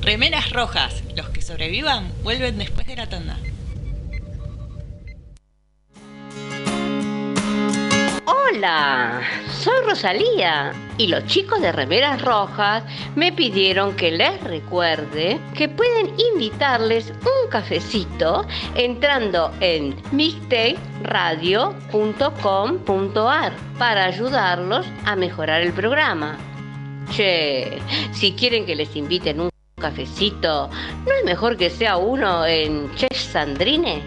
Remeras rojas. Los que sobrevivan vuelven después de la tanda. Hola, soy Rosalía y los chicos de Remeras Rojas me pidieron que les recuerde que pueden invitarles un cafecito entrando en mixtaperadio.com.ar para ayudarlos a mejorar el programa. Che, si quieren que les inviten un cafecito, ¿no es mejor que sea uno en Chef Sandrine?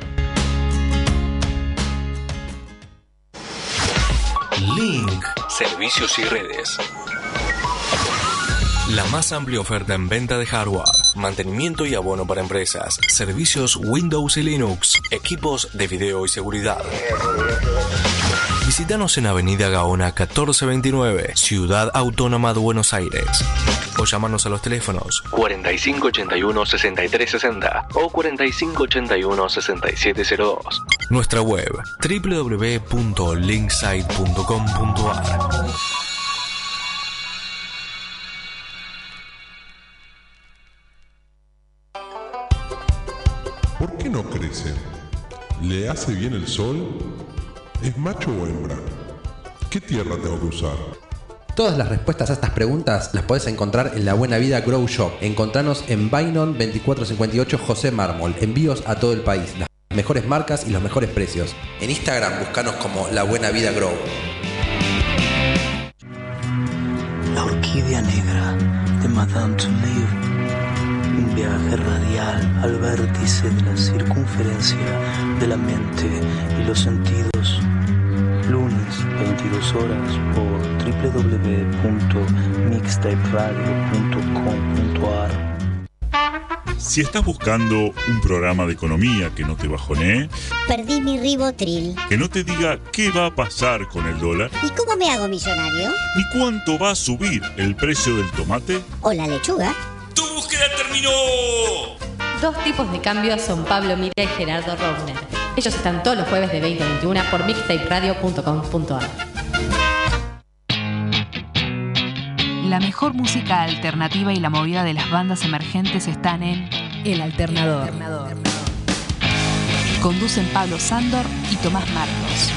Link. Servicios y redes. La más amplia oferta en venta de hardware, mantenimiento y abono para empresas, servicios Windows y Linux, equipos de video y seguridad. Visítanos en Avenida Gaona 1429, Ciudad Autónoma de Buenos Aires. O llámanos a los teléfonos 4581-6360 o 4581-6702. Nuestra web www.linksite.com.ar ¿Por qué no crece? ¿Le hace bien el sol? ¿Es macho o hembra? ¿Qué tierra tengo que usar? Todas las respuestas a estas preguntas las podés encontrar en La Buena Vida Grow Shop. Encontranos en Bainon 2458 José Mármol. Envíos a todo el país. Las mejores marcas y los mejores precios. En Instagram buscanos como La Buena Vida Grow. La orquídea negra de Madame Touleau. Un viaje radial al vértice de la circunferencia de la mente y los sentidos. Lunes, 22 horas por www.mixtaperadio.com.ar Si estás buscando un programa de economía que no te bajonee, Perdí mi ribotril. que no te diga qué va a pasar con el dólar, ¿Y cómo me hago millonario? ni cuánto va a subir el precio del tomate, ¿O la lechuga? ¡Tu búsqueda terminó! Dos tipos de cambios son Pablo Mira y Gerardo Rovner. Ellos están todos los jueves de 20 a 21 por mixtaperadio.com.ar. La mejor música alternativa y la movida de las bandas emergentes están en El Alternador. Conducen Pablo Sándor y Tomás Marcos.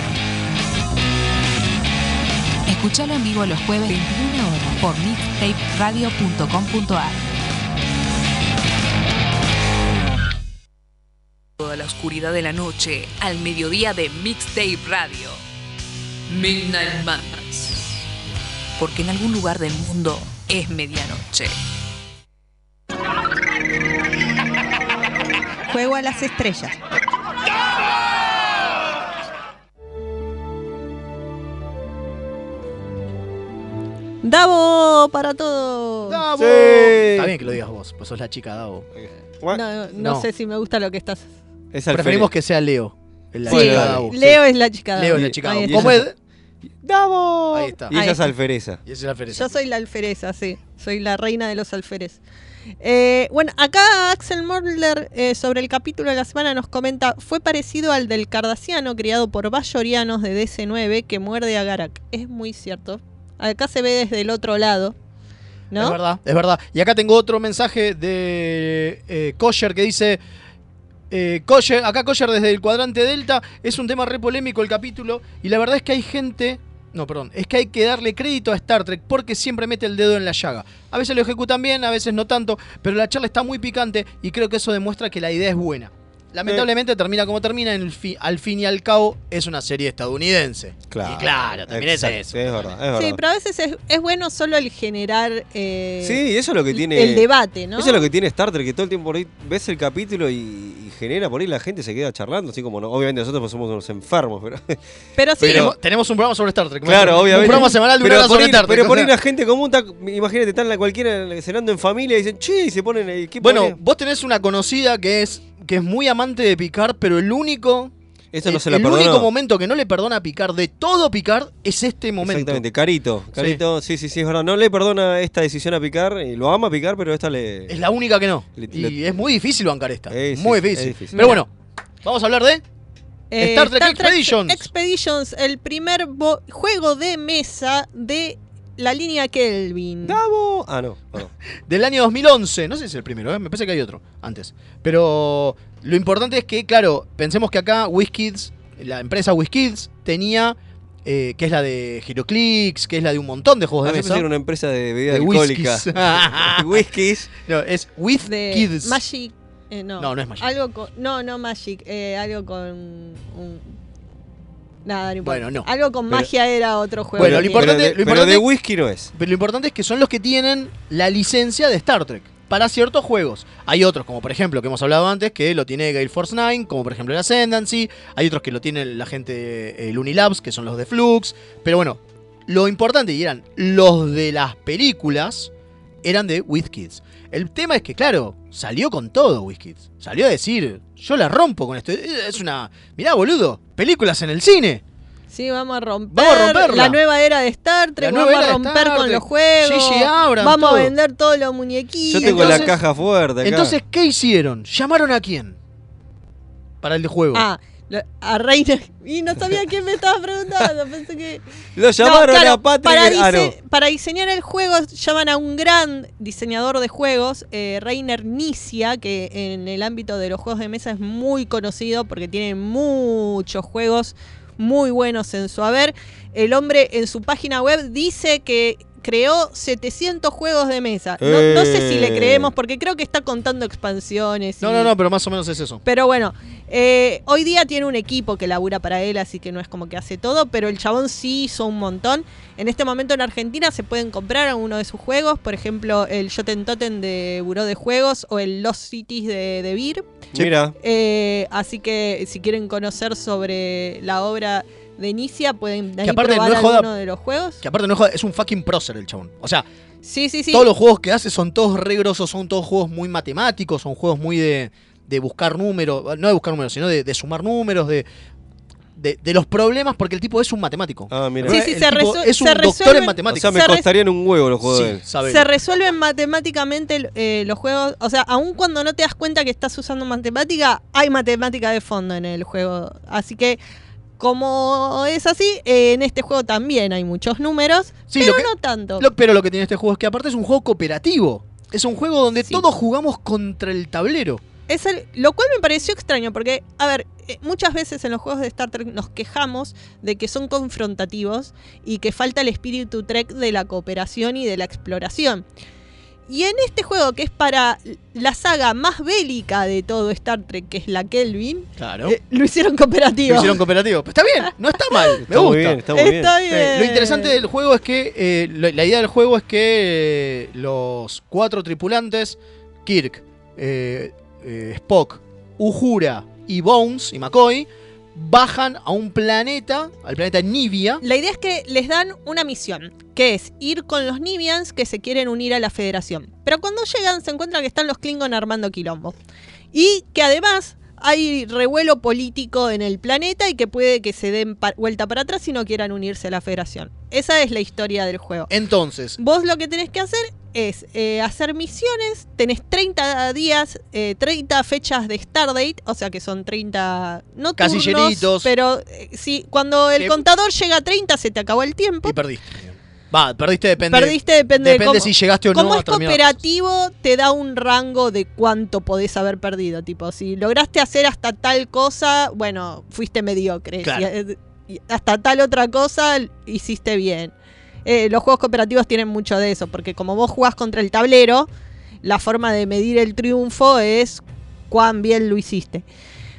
Escuchalo en vivo los jueves 21 horas por mixtaperadio.com.ar. Toda la oscuridad de la noche al mediodía de Mixtape Radio. Midnight Madness. porque en algún lugar del mundo es medianoche. Juego a las estrellas. Davo para todos. ¡Davo! Está bien que lo digas vos, pues sos la chica Davo. No, no, No. sé si me gusta lo que estás. Es Preferimos que sea Leo. La Sí, chica. Leo es la chica. Leo es la chica está. ¿Cómo es? ¡Davo! Ahí está. Y ella es alfereza. Y esa es la alfereza. Yo soy la alfereza, sí. Soy la reina de los alferes. Eh, bueno, acá Axel Morler eh, sobre el capítulo de la semana nos comenta, fue parecido al del Cardassiano criado por Bayorianos de DC9 que muerde a Garak. Es muy cierto. Acá se ve desde el otro lado. ¿No? Es verdad, es verdad. Y acá tengo otro mensaje de eh, Kosher que dice. Eh, acá Kosher desde el cuadrante Delta. Es un tema re polémico el capítulo. Y la verdad es que hay gente. No, perdón. Es que hay que darle crédito a Star Trek porque siempre mete el dedo en la llaga. A veces lo ejecutan bien, a veces no tanto. Pero la charla está muy picante y creo que eso demuestra que la idea es buena. Lamentablemente termina como termina. En el fi- al fin y al cabo es una serie estadounidense. Claro. Y claro, también Exacto, es eso. sí, es verdad, es verdad. Sí, pero a veces es, es bueno solo el generar eh, Sí, eso es lo que tiene. el debate, ¿no? Eso es lo que tiene Star Trek, que todo el tiempo por ahí ves el capítulo y, y genera por ahí la gente se queda charlando, así como no, obviamente nosotros pues somos unos enfermos, pero. Pero sí. Tenemos, tenemos un programa sobre Star Trek. Claro, Un obviamente. programa semanal de una hora sobre Star Trek. pero o por ahí sea. la gente común, está- imagínate, están la cualquiera cenando en familia y dicen, che, y se ponen ahí. ¿qué Bueno, pone?". vos tenés una conocida que es que es muy amante de Picard, pero el único Esto no el, se la el perdonó. único momento que no le perdona a Picard de todo Picard es este momento. Exactamente, Carito. Carito, sí. sí, sí, es verdad. No le perdona esta decisión a Picar, y lo ama a Picar, pero esta le. Es la única que no. Le- y le- es muy difícil bancar esta. Eh, sí, muy sí, difícil. es difícil. Pero bueno, vamos a hablar de Eh, Star Trek Expeditions. Expeditions, el primer juego de mesa de la línea Kelvin. ¡Davo! Ah, no, perdón. del año 2011. No sé si es el primero, ¿eh? me parece que hay otro antes. Pero lo importante es que, claro, pensemos que acá WizKids, la empresa WizKids, tenía, eh, que es la de Heroclix, que es la de un montón de juegos Ah, de yo mesa. una empresa de bebida De alcohólica. whiskies. Whiskies. No, es With de Kids. Magic. eh, no. No, no es Magic. Algo con, no, no Magic. eh, algo con. un- nada, no importa. Bueno, no. Algo con Pero- magia era otro juego. Bueno, lo importante, de- lo pero importante- de whisky no es. Pero lo importante es que son los que tienen la licencia de Star Trek para ciertos juegos. Hay otros, como por ejemplo, que hemos hablado antes, que lo tiene Gale Force 9, como por ejemplo el Ascendancy. Hay otros que lo tiene la gente de eh, Unilabs, que son los de Flux. Pero bueno, lo importante, y eran los de las películas, eran de WizKids. El tema es que, claro, salió con todo WizKids. Salió a decir, yo la rompo con esto. Es una... Mirá, boludo, películas en el cine. Sí, vamos a romper. Vamos a romperla. La nueva era de Star Trek. La nueva vamos a romper con los juegos. J.J. Abrams, vamos todo. a vender todos los muñequitos. Yo tengo la caja fuerte acá. Entonces, ¿qué hicieron? ¿Llamaron a quién? Para el de juego. Ah, a Reina. Y no sabía quién me estaba preguntando. Pensé que. Lo llamaron claro, a Patrick. Para, ah, no. para diseñar el juego llaman a un gran diseñador de juegos, eh, Reiner Nisia, que en el ámbito de los juegos de mesa es muy conocido porque tiene muchos juegos muy buenos en su haber. El hombre en su página web dice que creó 700 juegos de mesa. No, no sé si le Eh. creemos porque creo que está contando expansiones. No, y- no, no, pero más o menos es eso. pero bueno, eh, hoy día tiene un equipo que labura para él, así que no es como que hace todo, pero el chabón sí hizo un montón. En este momento en Argentina se pueden comprar alguno de sus juegos, por ejemplo, el Joten Totem de Buró de Juegos o el Lost Cities de, de Beer. Mira. Eh, así que si quieren conocer sobre la obra de Inicia, pueden Que aparte probar no es joda- alguno de los juegos. Que aparte no es joda, es un fucking prócer el chabón. O sea, Sí, sí, sí. todos los juegos que hace son todos re grosos, son todos juegos muy matemáticos, son juegos muy de, de buscar números, no de buscar números, sino de, de sumar números, de, de, de los problemas, porque el tipo es un matemático. Ah, mira. Sí, sí, se es un se doctor resuelven- en O matemáticas. sea, me Se costarían un huevo los juegos Sí, de él. sabe. Se resuelven matemáticamente eh, los juegos. O sea, aun cuando no te das cuenta que estás usando matemática, hay matemática de fondo en el juego. Así que, como es así, eh, en este juego también hay muchos números, Sí, pero lo que- no tanto. Lo- pero lo que tiene este juego es que aparte es un juego cooperativo. Es un juego donde todos jugamos contra el tablero. Es el- lo cual me pareció extraño, porque, a ver, eh, muchas veces en los juegos de Star Trek nos quejamos de que son confrontativos y que falta el espíritu Trek de la cooperación y de la exploración. Y en este juego, que es para la saga más bélica de todo Star Trek, que es la Kelvin, Claro. eh, lo hicieron cooperativo. Lo hicieron cooperativo. Pero está bien, no está mal. Me Está muy gusta. bien, está muy bien. Está bien. Eh, lo interesante del juego es que eh, lo- la idea del juego es que eh, los cuatro tripulantes, Kirk, eh, eh, Spock, Uhura y Bones y McCoy, bajan a un planeta, al planeta Nivia. La idea es que les dan una misión, que es ir con los Nivians que se quieren unir a la Federación. Pero cuando llegan se encuentran que están los Klingon armando quilombo. Y que además hay revuelo político en el planeta y que puede que se den pa- vuelta para atrás si no quieran unirse a la Federación. Esa es la historia del juego. Entonces, Vos lo que tenés que hacer es eh, hacer misiones, tenés 30 días, eh, 30 fechas de Stardate, o sea que son 30, no turnos, pero eh, sí, cuando el Que- contador llega a 30 se te acabó el tiempo. y perdiste. Va, perdiste depende. Perdiste depende, de cómo, si llegaste o no Como es cooperativo, te da un rango de cuánto podés haber perdido. Tipo, si lograste hacer hasta tal cosa, bueno, fuiste mediocre. Claro. Si, eh, y hasta tal otra cosa, hiciste bien. Eh, los juegos cooperativos tienen mucho de eso, porque como vos jugás contra el tablero, la forma de medir el triunfo es cuán bien lo hiciste.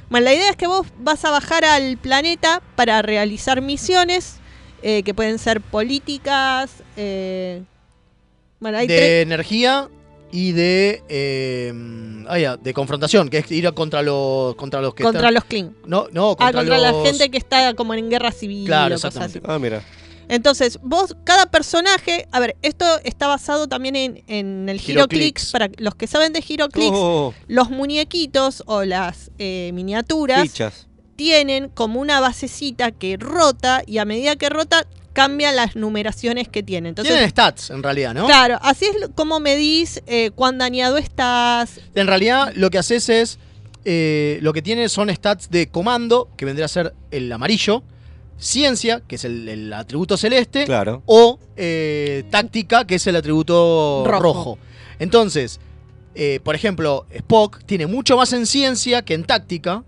Bueno, la idea es que vos vas a bajar al planeta para realizar misiones eh, que pueden ser políticas. eh, bueno, hay de energía y de eh, ah, de confrontación, que es ir contra los contra los que contra están- los Kling. no, no, Ah, contra, la gente que está como en guerra civil. Claro, o cosas así. exactamente. Ah, mira. Entonces, vos, cada personaje, a ver, esto está basado también en, en el Giroclix. Para los que saben de HeroClix, Oh, los muñequitos o las eh, miniaturas fichas. tienen como una basecita que rota y a medida que rota cambian las numeraciones que tiene. Entonces, tienen stats en realidad, ¿no? claro, así es como medís eh, cuán dañado estás. En realidad lo que haces es eh, lo que tiene son stats de comando, que vendría a ser el amarillo, ciencia, que es el, el atributo celeste, Claro. o eh, táctica, que es el atributo Rojo. rojo. Entonces, eh, por ejemplo, Spock tiene mucho más en ciencia que en táctica,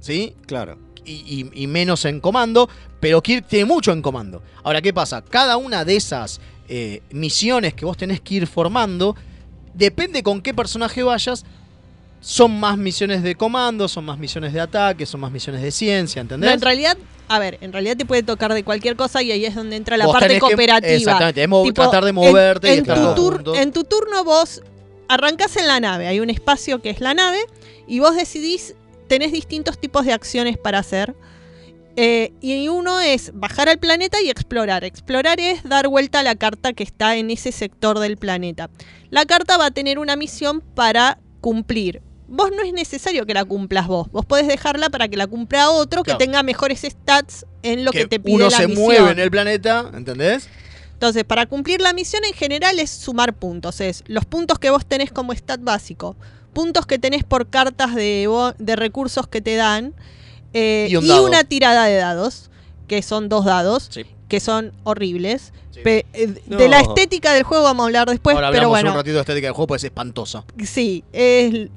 ¿sí? Claro. Y, y- y menos en comando, pero Kirk tiene mucho en comando. Ahora, ¿qué pasa? Cada una de esas eh, misiones que vos tenés que ir formando, depende con qué personaje vayas, son más misiones de comando, son más misiones de ataque, son más misiones de ciencia, ¿entendés? No, en realidad, a ver, en realidad te puede tocar de cualquier cosa y ahí es donde entra la Vos parte tenés que- cooperativa. exactamente, es mo- tratar de moverte y en, estar tu todos tur- juntos. en tu turno vos arrancás en la nave, hay un espacio que es la nave y vos decidís, tenés distintos tipos de acciones para hacer. Eh, y uno es bajar al planeta y explorar. Explorar es dar vuelta a la carta que está en ese sector del planeta. La carta va a tener una misión para cumplir. Vos no es necesario que la cumplas vos. Vos podés dejarla para que la cumpla otro Claro. que tenga mejores stats en lo que, te pide uno la se misión. mueve en el planeta, ¿entendés? Entonces, para cumplir la misión en general es sumar puntos. Es los puntos que vos tenés como stat básico, puntos que tenés por cartas de, de recursos que te dan eh, Y un y, dado. una tirada de dados, que son dos dados, Sí. que son horribles. Sí. Pe- eh, No. De la estética del juego vamos a hablar después, Ahora pero bueno. un ratito de estética del juego, pues es espantosa. Sí, es-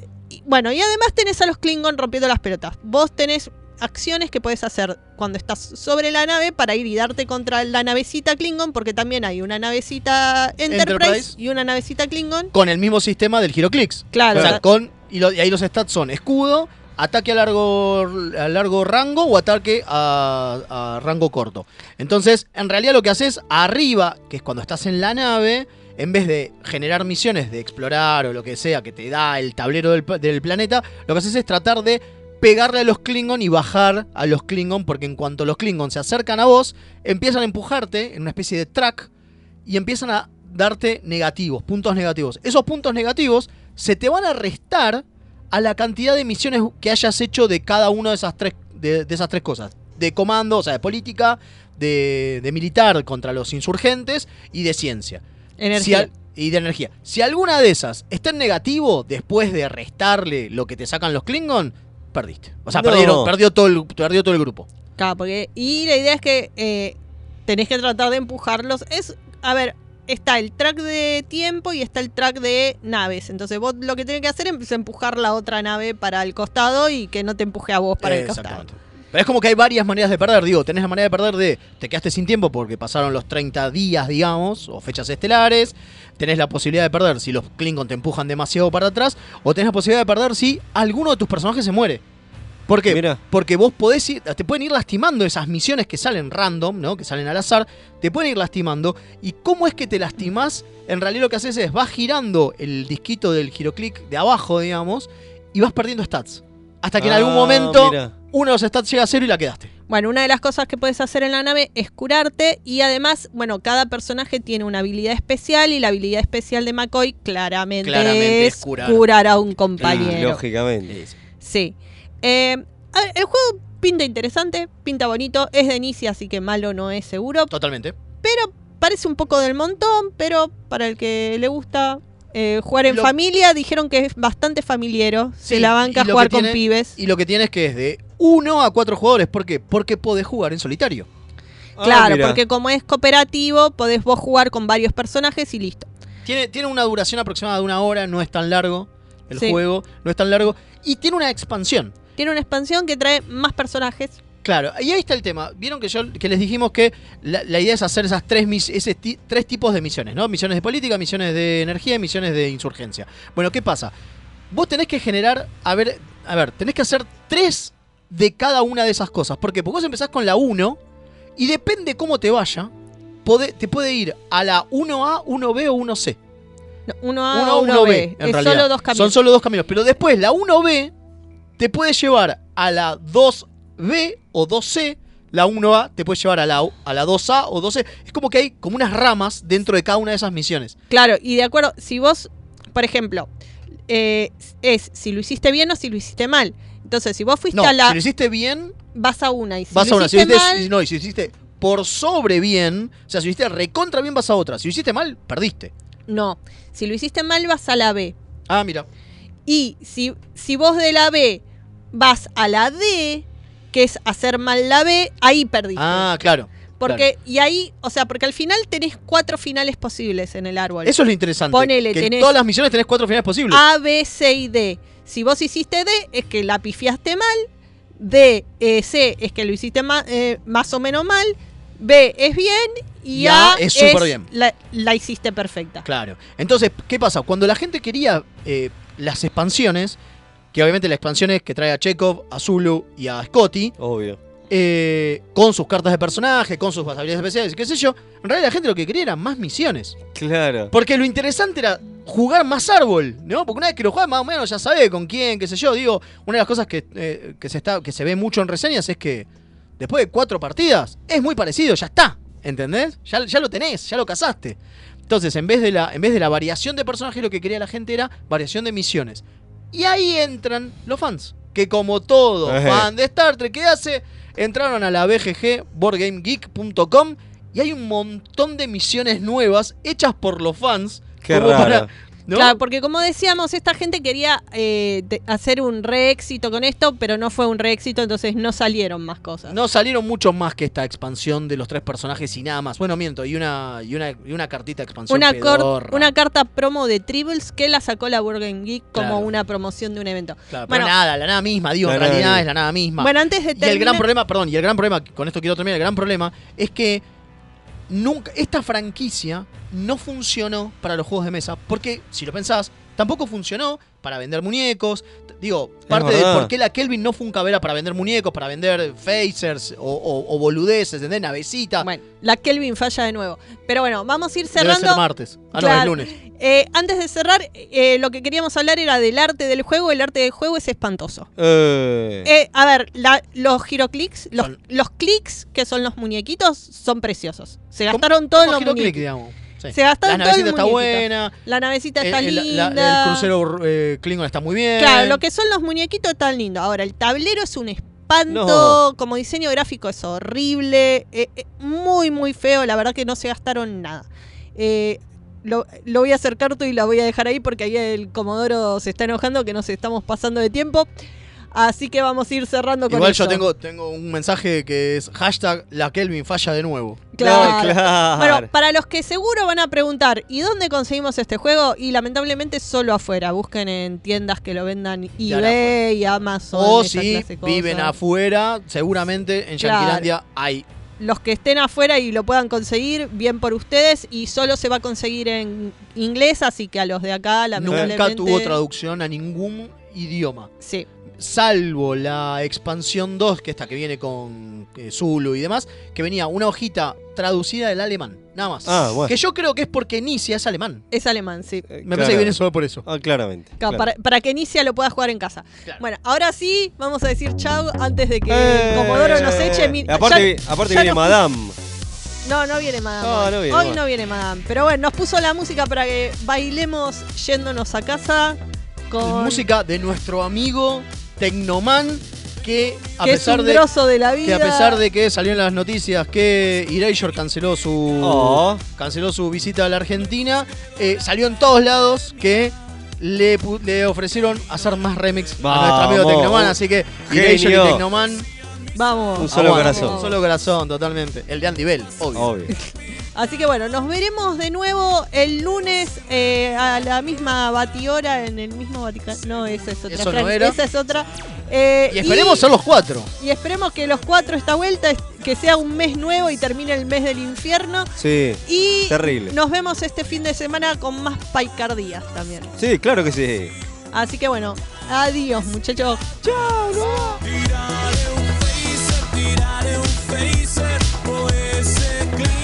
bueno, y además tenés a los Klingon rompiendo las pelotas. Vos tenés acciones que puedes hacer cuando estás sobre la nave para ir y darte contra la navecita Klingon, porque también hay una navecita Enterprise, Enterprise. y una navecita Klingon. Con el mismo sistema del Giroclix. Claro. O sea, con, y, lo- y ahí los stats son escudo, ataque a largo, a largo rango o ataque a, a rango corto. Entonces, en realidad lo que haces arriba, que es cuando estás en la nave, en vez de generar misiones de explorar o lo que sea que te da el tablero del, planeta, lo que haces es tratar de pegarle a los Klingon y bajar a los Klingon, porque en cuanto los Klingon se acercan a vos, empiezan a empujarte en una especie de track y empiezan a darte negativos, puntos negativos. Esos puntos negativos se te van a restar a la cantidad de misiones que hayas hecho de cada una de esas tres, de, esas tres cosas. De comando, o sea, de política, de militar contra los insurgentes y de ciencia. Energía. Si y de energía. Si alguna de esas está en negativo, después de restarle lo que te sacan los Klingon, perdiste. O sea, No. perdieron, perdió, todo el, perdió todo el grupo. Claro, porque, y la idea es que eh, tenés que tratar de empujarlos. Es, a ver, está el track de tiempo y está el track de naves. Entonces vos lo que tenés que hacer es empujar la otra nave para el costado y que no te empuje a vos para el costado. Pero es como que hay varias maneras de perder. Digo, tenés la manera de perder de te quedaste sin tiempo porque pasaron los 30 días, digamos, o fechas estelares. Tenés la posibilidad de perder si los Klingon te empujan demasiado para atrás. O tenés la posibilidad de perder si alguno de tus personajes se muere. ¿Por qué? Porque vos podés ir, te pueden ir lastimando esas misiones que salen random, ¿no? Que salen al azar, te pueden ir lastimando. ¿Y cómo es que te lastimás? En realidad lo que haces es vas girando el disquito del giroclick de abajo, digamos, y vas perdiendo stats. Hasta que en algún Ah, momento mira. Uno de los stats llega a cero y la quedaste. Bueno, una de las cosas que puedes hacer en la nave es curarte y además, bueno, cada personaje tiene una habilidad especial y la habilidad especial de McCoy claramente, Claramente es es curar. a un compañero. Lógicamente. Sí. Eh, ver, el juego pinta interesante, pinta bonito, es de inicio, así que malo no es seguro. Totalmente. Pero parece un poco del montón, pero para el que le gusta eh, jugar en Lo- familia, dijeron que es bastante familiero, se la banca jugar con pibes. Y lo que tiene es que es de 1 a 4 jugadores. ¿Por qué? Porque podés jugar en solitario. Claro, porque como es cooperativo, podés vos jugar con varios personajes y listo. Tiene, tiene una duración aproximada de una hora, no es tan largo el Sí. juego, no es tan largo. Y tiene una expansión. Tiene una expansión que trae más personajes. Claro, y ahí está el tema. Vieron que yo que les dijimos que la, la idea es hacer esas tres, mis- ese ti- tres tipos de misiones, ¿no? Misiones de política, misiones de energía y misiones de insurgencia. Bueno, ¿qué pasa? Vos tenés que generar, a ver, a ver, tenés que hacer tres de cada una de esas cosas. ¿Por qué? Porque vos empezás con la 1 y depende cómo te vaya, pode- te puede ir a la 1A, 1B o 1C. Uno A, Uno A, uno, uno B. en es realidad. solo dos caminos. Son solo dos caminos. Pero después la 1B te puede llevar a la 2B o 2C. La 1A te puede llevar a la, a la 2A o 2C. Es como que hay como unas ramas dentro de cada una de esas misiones. Claro, y de acuerdo, si vos, por ejemplo, eh, es si lo hiciste bien o si lo hiciste mal. Entonces, si vos fuiste No, a la. si lo hiciste bien, vas a una. Y si vas lo a una. Si hiciste lo hiciste, mal, no, y si lo hiciste por sobre bien, o sea, si lo hiciste recontra bien, vas a otra. Si lo hiciste mal, perdiste. no. Si lo hiciste mal, vas a la B. Ah, mira. Y si, si vos de la B vas a la D, que es hacer mal la B, ahí perdiste. Ah, claro. Porque, y ahí, o sea, porque al final tenés cuatro finales posibles en el árbol. Eso es lo interesante. Ponele, que en tenés todas las misiones tenés cuatro finales posibles. A, B, C y D. Si vos hiciste D, es que la pifiaste mal. D, eh, C, es que lo hiciste ma- eh, más o menos mal. B es bien. Y, Y A, A es súper bien. La, la hiciste perfecta. Claro. Entonces, ¿qué pasa? Cuando la gente quería eh, las expansiones, que obviamente la expansión es que trae a Chekhov, a Zulu y a Scotty, Obvio. eh, con sus cartas de personaje, con sus habilidades especiales, qué sé yo, en realidad la gente lo que quería eran más misiones. Claro. Porque lo interesante era jugar más árbol, ¿no? Porque una vez que lo juegas más o menos ya sabes con quién, qué sé yo. Digo, una de las cosas que, eh, que, se, está, que se ve mucho en reseñas es que después de cuatro partidas es muy parecido, ya está. ¿Entendés? Ya, ya lo tenés, ya lo cazaste. Entonces, en vez, de la, en vez de la variación de personajes, lo que quería la gente era variación de misiones. Y ahí entran los fans. Que como todo fan de Star Trek, ¿qué hace? Entraron a la BGG, boardgamegeek.com, y hay un montón de misiones nuevas hechas por los fans. Qué como raro. para- ¿no? Claro, porque como decíamos, esta gente quería eh, te- hacer un re éxito con esto, pero no fue un re éxito, entonces no salieron más cosas. No salieron mucho más que esta expansión de los tres personajes y nada más. Bueno, miento, y una, y una, y una cartita de expansión. Una, una carta promo de Tribbles que la sacó la Game Geek como Claro. una promoción de un evento. Claro, bueno, pero nada, la nada misma, digo, La en nada realidad misma. es la nada misma. Bueno, antes de Y el terminar- gran problema, perdón, y el gran problema, con esto quiero terminar, el gran problema es que nunca, esta franquicia no funcionó para los juegos de mesa. Porque, si lo pensás, tampoco funcionó para vender muñecos. Digo, parte de por qué la Kelvin no fue un cabera para vender muñecos, para vender phasers o, o- o boludeces, ¿entendés? Navecita. Bueno, la Kelvin falla de nuevo. Pero bueno, vamos a ir Debe cerrando. ser martes. Ah, no, es Claro. lunes. Eh, antes de cerrar, eh, lo que queríamos hablar era del arte del juego. El arte del juego es espantoso. Eh. Eh, a ver, la- los giroclicks, los, los clics, que son los muñequitos, son preciosos. Se gastaron todos los muñequitos. digamos. Sí. Se gastaron La todos los navecita está buena. La navecita está El- el- linda. la- el crucero eh, Klingon está muy bien. Claro, lo que son los muñequitos están lindos. Ahora, el tablero es un espanto. No. Como diseño gráfico es horrible. eh, eh, muy, muy feo. La verdad que no se gastaron nada. Eh, lo, lo voy a acercar tú y la voy a dejar ahí porque ahí el Comodoro se está enojando que nos estamos pasando de tiempo. Así que vamos a ir cerrando con Igual eso. yo tengo, tengo un mensaje que es hashtag la Kelvin falla de nuevo. Claro. claro. Bueno, para los que seguro van a preguntar, ¿y dónde conseguimos este juego? Y lamentablemente solo afuera. Busquen en tiendas que lo vendan eBay, Amazon. O si viven afuera, seguramente en Claro. Yanquilandia hay. Los que estén afuera y lo puedan conseguir, bien por ustedes. Y solo se va a conseguir en inglés, así que a los de acá, lamentablemente. Nunca tuvo traducción a ningún idioma. Sí. Salvo la expansión 2, que esta que viene con eh, Zulu y demás, que venía una hojita traducida del alemán, nada más. Ah, bueno. Que yo creo que es porque Inicia es alemán. Es alemán, sí. Me parece que viene solo por eso. Ah, claramente. Claro. Para, para que Inicia lo pueda jugar en casa. Bueno, ahora sí, vamos a decir chau antes de que Eh, Comodoro nos eche. Mi- Aparte, ya- aparte ya viene nos Madame. No, no viene Madame. No, hoy. no viene Hoy Madame. no viene Madame. Pero bueno, nos puso la música para que bailemos yéndonos a casa con. Música de nuestro amigo Tecnoman, que a Que es pesar un de. grosso de la Que a pesar de que salió en las noticias que Erasure canceló su. Oh. canceló su visita a la Argentina, eh, salió en todos lados que. Le, pu- le ofrecieron hacer más remix a nuestro amigo Tecnoman, así que. Erasure y Tecnoman. Vamos. Un solo aguante. corazón. Un solo corazón, totalmente. El de Andy Bell, obvio. Obvio. Así que bueno, nos veremos de nuevo el lunes eh, a la misma batihora en el mismo Vaticano. No, esa es otra. Eso no Frank, era. Esa es otra. Eh, Y esperemos ser los cuatro. Y esperemos que los cuatro esta vuelta, que sea un mes nuevo y termine el mes del infierno. Sí. Y Terrible. nos vemos este fin de semana con más paicardías también. Sí, claro que sí. Así que bueno, adiós muchachos. Chao, no. Miraré un face por ese clip.